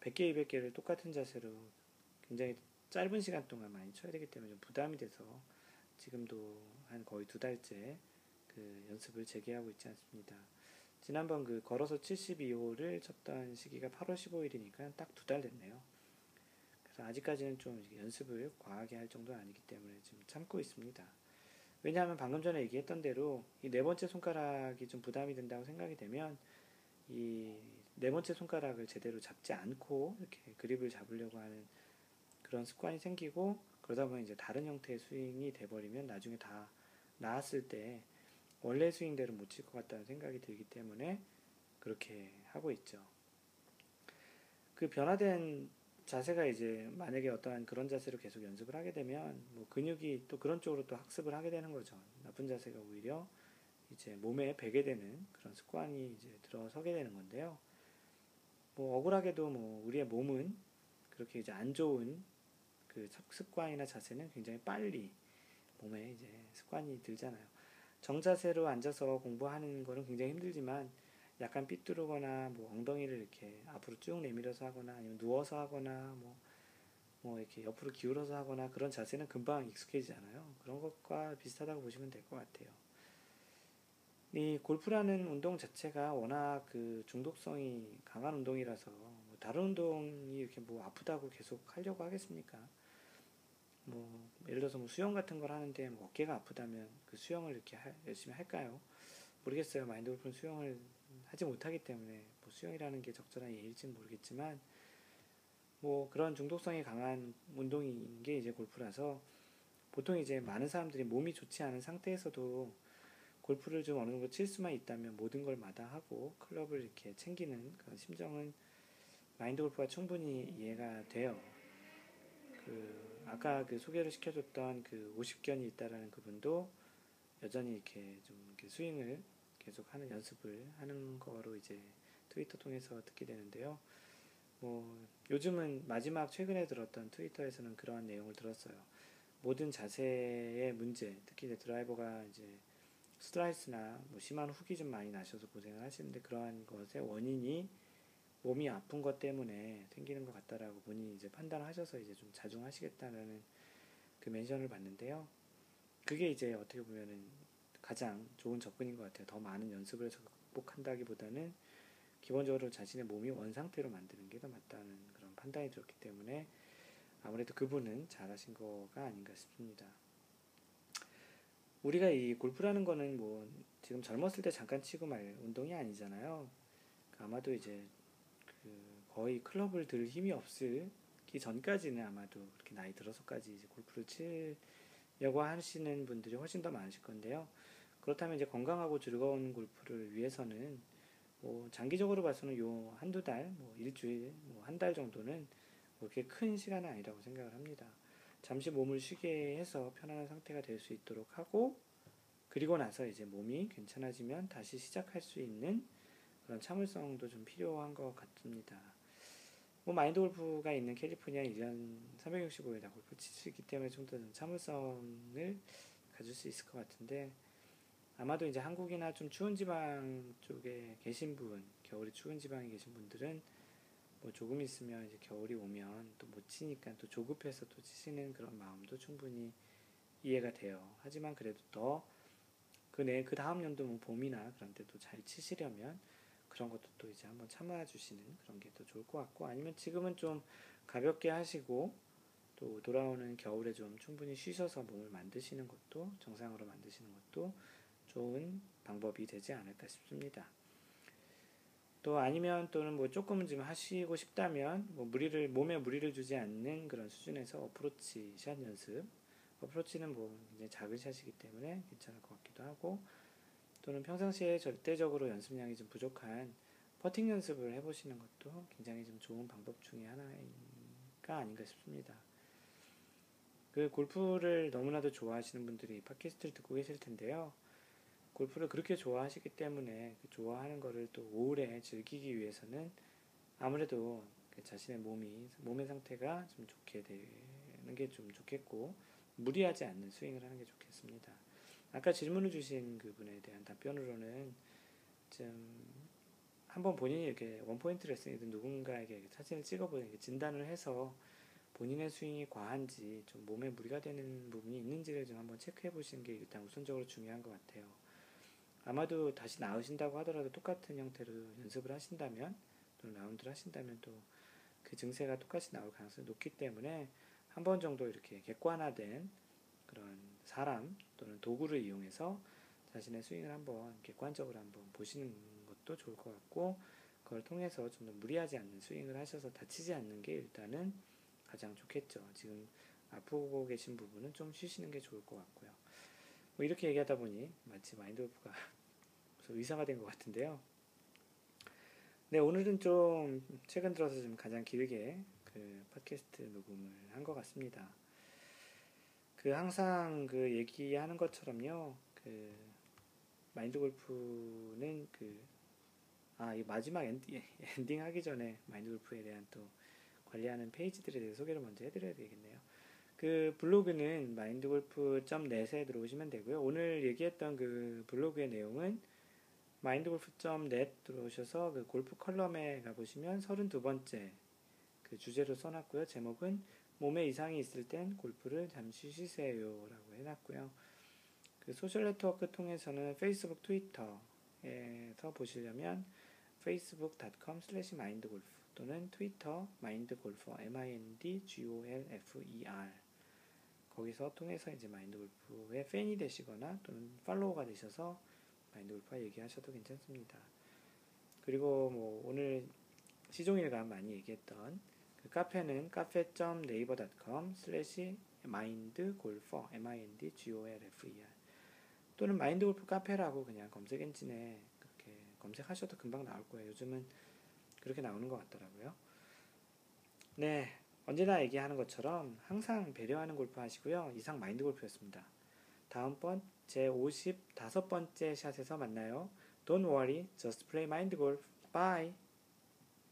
100개, 200개를 똑같은 자세로 굉장히 짧은 시간 동안 많이 쳐야 되기 때문에 좀 부담이 돼서 지금도 한 거의 두 달째 그 연습을 재개하고 있지 않습니다. 지난번 그 걸어서 72호를 쳤던 시기가 8월 15일이니까 딱 두 달 됐네요. 그래서 아직까지는 좀 연습을 과하게 할 정도는 아니기 때문에 지금 참고 있습니다. 왜냐하면 방금 전에 얘기했던 대로 이 네 번째 손가락이 좀 부담이 된다고 생각이 되면 이 네 번째 손가락을 제대로 잡지 않고 이렇게 그립을 잡으려고 하는 그런 습관이 생기고 그러다 보면 이제 다른 형태의 스윙이 돼버리면 나중에 다 나았을 때 원래 스윙대로 못 칠 것 같다는 생각이 들기 때문에 그렇게 하고 있죠. 그 변화된 자세가 이제 만약에 어떠한 그런 자세로 계속 연습을 하게 되면 뭐 근육이 또 그런 쪽으로 또 학습을 하게 되는 거죠. 나쁜 자세가 오히려 이제 몸에 배게 되는 그런 습관이 이제 들어서게 되는 건데요. 뭐 억울하게도 뭐 우리의 몸은 그렇게 이제 안 좋은 그 습관이나 자세는 굉장히 빨리 몸에 이제 습관이 들잖아요. 정자세로 앉아서 공부하는 거는 굉장히 힘들지만 약간 삐뚤거나 뭐 엉덩이를 이렇게 앞으로 쭉 내밀어서 하거나 아니면 누워서 하거나 뭐, 뭐 이렇게 옆으로 기울어서 하거나 그런 자세는 금방 익숙해지잖아요. 그런 것과 비슷하다고 보시면 될 것 같아요. 이 골프라는 운동 자체가 워낙 그 중독성이 강한 운동이라서 뭐 다른 운동이 이렇게 뭐 아프다고 계속 하려고 하겠습니까? 뭐 예를 들어서 뭐 수영 같은 걸 하는데 뭐 어깨가 아프다면 그 수영을 이렇게 하, 열심히 할까요? 모르겠어요. 마인드 골프는 수영을 하지 못하기 때문에 뭐 수영이라는 게 적절한 예일지는 모르겠지만 뭐 그런 중독성이 강한 운동인 게 이제 골프라서 보통 이제 많은 사람들이 몸이 좋지 않은 상태에서도 골프를 좀 어느 정도 칠 수만 있다면 모든 걸 마다하고 클럽을 이렇게 챙기는 그런 심정은 마인드 골프가 충분히 이해가 돼요. 그 아까 그 소개를 시켜줬던 그 50견이 있다라는 그분도 여전히 이렇게 좀 이렇게 스윙을 계속 하는 연습을 하는 거로 이제 트위터 통해서 듣게 되는데요. 뭐 요즘은 마지막 최근에 들었던 트위터에서는 그러한 내용을 들었어요. 모든 자세의 문제, 특히 이제 드라이버가 이제 스트라이스나 뭐 심한 훅이 좀 많이 나셔서 고생을 하시는데 그러한 것의 원인이 몸이 아픈 것 때문에 생기는 것 같다라고 본인이 이제 판단하셔서 이제 좀 자중하시겠다는 그 멘션을 봤는데요. 그게 이제 어떻게 보면은 가장 좋은 접근인 것 같아요. 더 많은 연습을 해서 극복한다기보다는 기본적으로 자신의 몸이 원상태로 만드는 게 더 맞다는 그런 판단이 들었기 때문에 아무래도 그분은 잘하신 거가 아닌가 싶습니다. 우리가 이 골프라는 거는 뭐 지금 젊었을 때 잠깐 치고 말 운동이 아니잖아요. 아마도 이제 그 거의 클럽을 들 힘이 없을기 전까지는 아마도 그렇게 나이 들어서까지 이제 골프를 치려고 하시는 분들이 훨씬 더 많으실 건데요. 그렇다면 이제 건강하고 즐거운 골프를 위해서는 뭐 장기적으로 봐서는 요 한두 달, 뭐 일주일, 뭐 한 달 정도는 뭐 그렇게 큰 시간은 아니라고 생각을 합니다. 잠시 몸을 쉬게 해서 편안한 상태가 될 수 있도록 하고 그리고 나서 이제 몸이 괜찮아지면 다시 시작할 수 있는 그런 참을성도 좀 필요한 것 같습니다. 뭐 마인드 골프가 있는 캘리포니아 1년 365일 다 골프 치시기 때문에 좀 더 참을성을 가질 수 있을 것 같은데 아마도 이제 한국이나 좀 추운 지방 쪽에 계신 분, 겨울이 추운 지방에 계신 분들은 뭐 조금 있으면 이제 겨울이 오면 또 못 치니까 또 조급해서 또 치시는 그런 마음도 충분히 이해가 돼요. 하지만 그래도 더그 내, 그 다음 연도 뭐 봄이나 그런 때또잘 치시려면 그런 것도 또 이제 한번 참아주시는 그런 게 더 좋을 것 같고 아니면 지금은 좀 가볍게 하시고 또 돌아오는 겨울에 좀 충분히 쉬셔서 몸을 만드시는 것도 정상으로 만드시는 것도 좋은 방법이 되지 않을까 싶습니다. 또 아니면 또는 뭐 조금은 좀 하시고 싶다면 뭐 무리를 몸에 무리를 주지 않는 그런 수준에서 어프로치 샷 연습 어프로치는 뭐 굉장히 작은 샷이기 때문에 괜찮을 것 같기도 하고 또는 평상시에 절대적으로 연습량이 좀 부족한 퍼팅 연습을 해보시는 것도 굉장히 좀 좋은 방법 중에 하나가 아닌가 싶습니다. 그 골프를 너무나도 좋아하시는 분들이 팟캐스트를 듣고 계실 텐데요. 골프를 그렇게 좋아하시기 때문에 그 좋아하는 거를 또 오래 즐기기 위해서는 아무래도 그 자신의 몸이 몸의 상태가 좀 좋게 되는 게 좀 좋겠고 무리하지 않는 스윙을 하는 게 좋겠습니다. 아까 질문을 주신 그분에 대한 답변으로는 좀 한번 본인이 이렇게 원포인트 레슨이든 누군가에게 사진을 찍어보는 진단을 해서 본인의 스윙이 과한지 좀 몸에 무리가 되는 부분이 있는지를 좀 한번 체크해 보시는 게 일단 우선적으로 중요한 것 같아요. 아마도 다시 나으신다고 하더라도 똑같은 형태로 연습을 하신다면 또는 라운드를 하신다면 또 그 증세가 똑같이 나올 가능성이 높기 때문에 한 번 정도 이렇게 객관화된 그런 사람 또는 도구를 이용해서 자신의 스윙을 한번 객관적으로 한번 보시는 것도 좋을 것 같고 그걸 통해서 좀 더 무리하지 않는 스윙을 하셔서 다치지 않는 게 일단은 가장 좋겠죠. 지금 아프고 계신 부분은 좀 쉬시는 게 좋을 것 같고요. 뭐 이렇게 얘기하다 보니 마치 마인드 골프가 의사가 된 것 같은데요. 네, 오늘은 좀 최근 들어서 좀 가장 길게 그 팟캐스트 녹음을 한 것 같습니다. 그 항상 그 얘기하는 것처럼요, 그 마인드 골프는 그 아, 이 마지막 엔딩, 엔딩 하기 전에 마인드 골프에 대한 또 관리하는 페이지들에 대해 소개를 먼저 해드려야 되겠네요. 그 블로그는 mindgolf.net에 들어오시면 되고요. 오늘 얘기했던 그 블로그의 내용은 mindgolf.net 들어오셔서 그 골프 컬럼에 가보시면 32번째 그 주제로 써놨고요. 제목은 몸에 이상이 있을 땐 골프를 잠시 쉬세요 라고 해놨고요. 그 소셜 네트워크 통해서는 페이스북, 트위터에서 보시려면 facebook.com slash mindgolf 또는 트위터 mindgolfer m-i-n-d-g-o-l-f-e-r 거기서 통해서 이제 마인드 골프의 팬이 되시거나 또는 팔로워가 되셔서 마인드 골프와 얘기하셔도 괜찮습니다. 그리고 뭐 오늘 시종일관 많이 얘기했던 그 카페는 카페.naver.com slash mindgolfer m-i-n-d-g-o-l-f-e-r 또는 마인드골프 카페라고 그냥 검색 엔진에 그렇게 검색하셔도 금방 나올 거예요. 요즘은 그렇게 나오는 것 같더라고요. 네, 언제나 얘기하는 것처럼 항상 배려하는 골프 하시고요. 이상 마인드 골프였습니다. 다음번 제 55번째 샷에서 만나요. Don't worry, just play mind golf. Bye.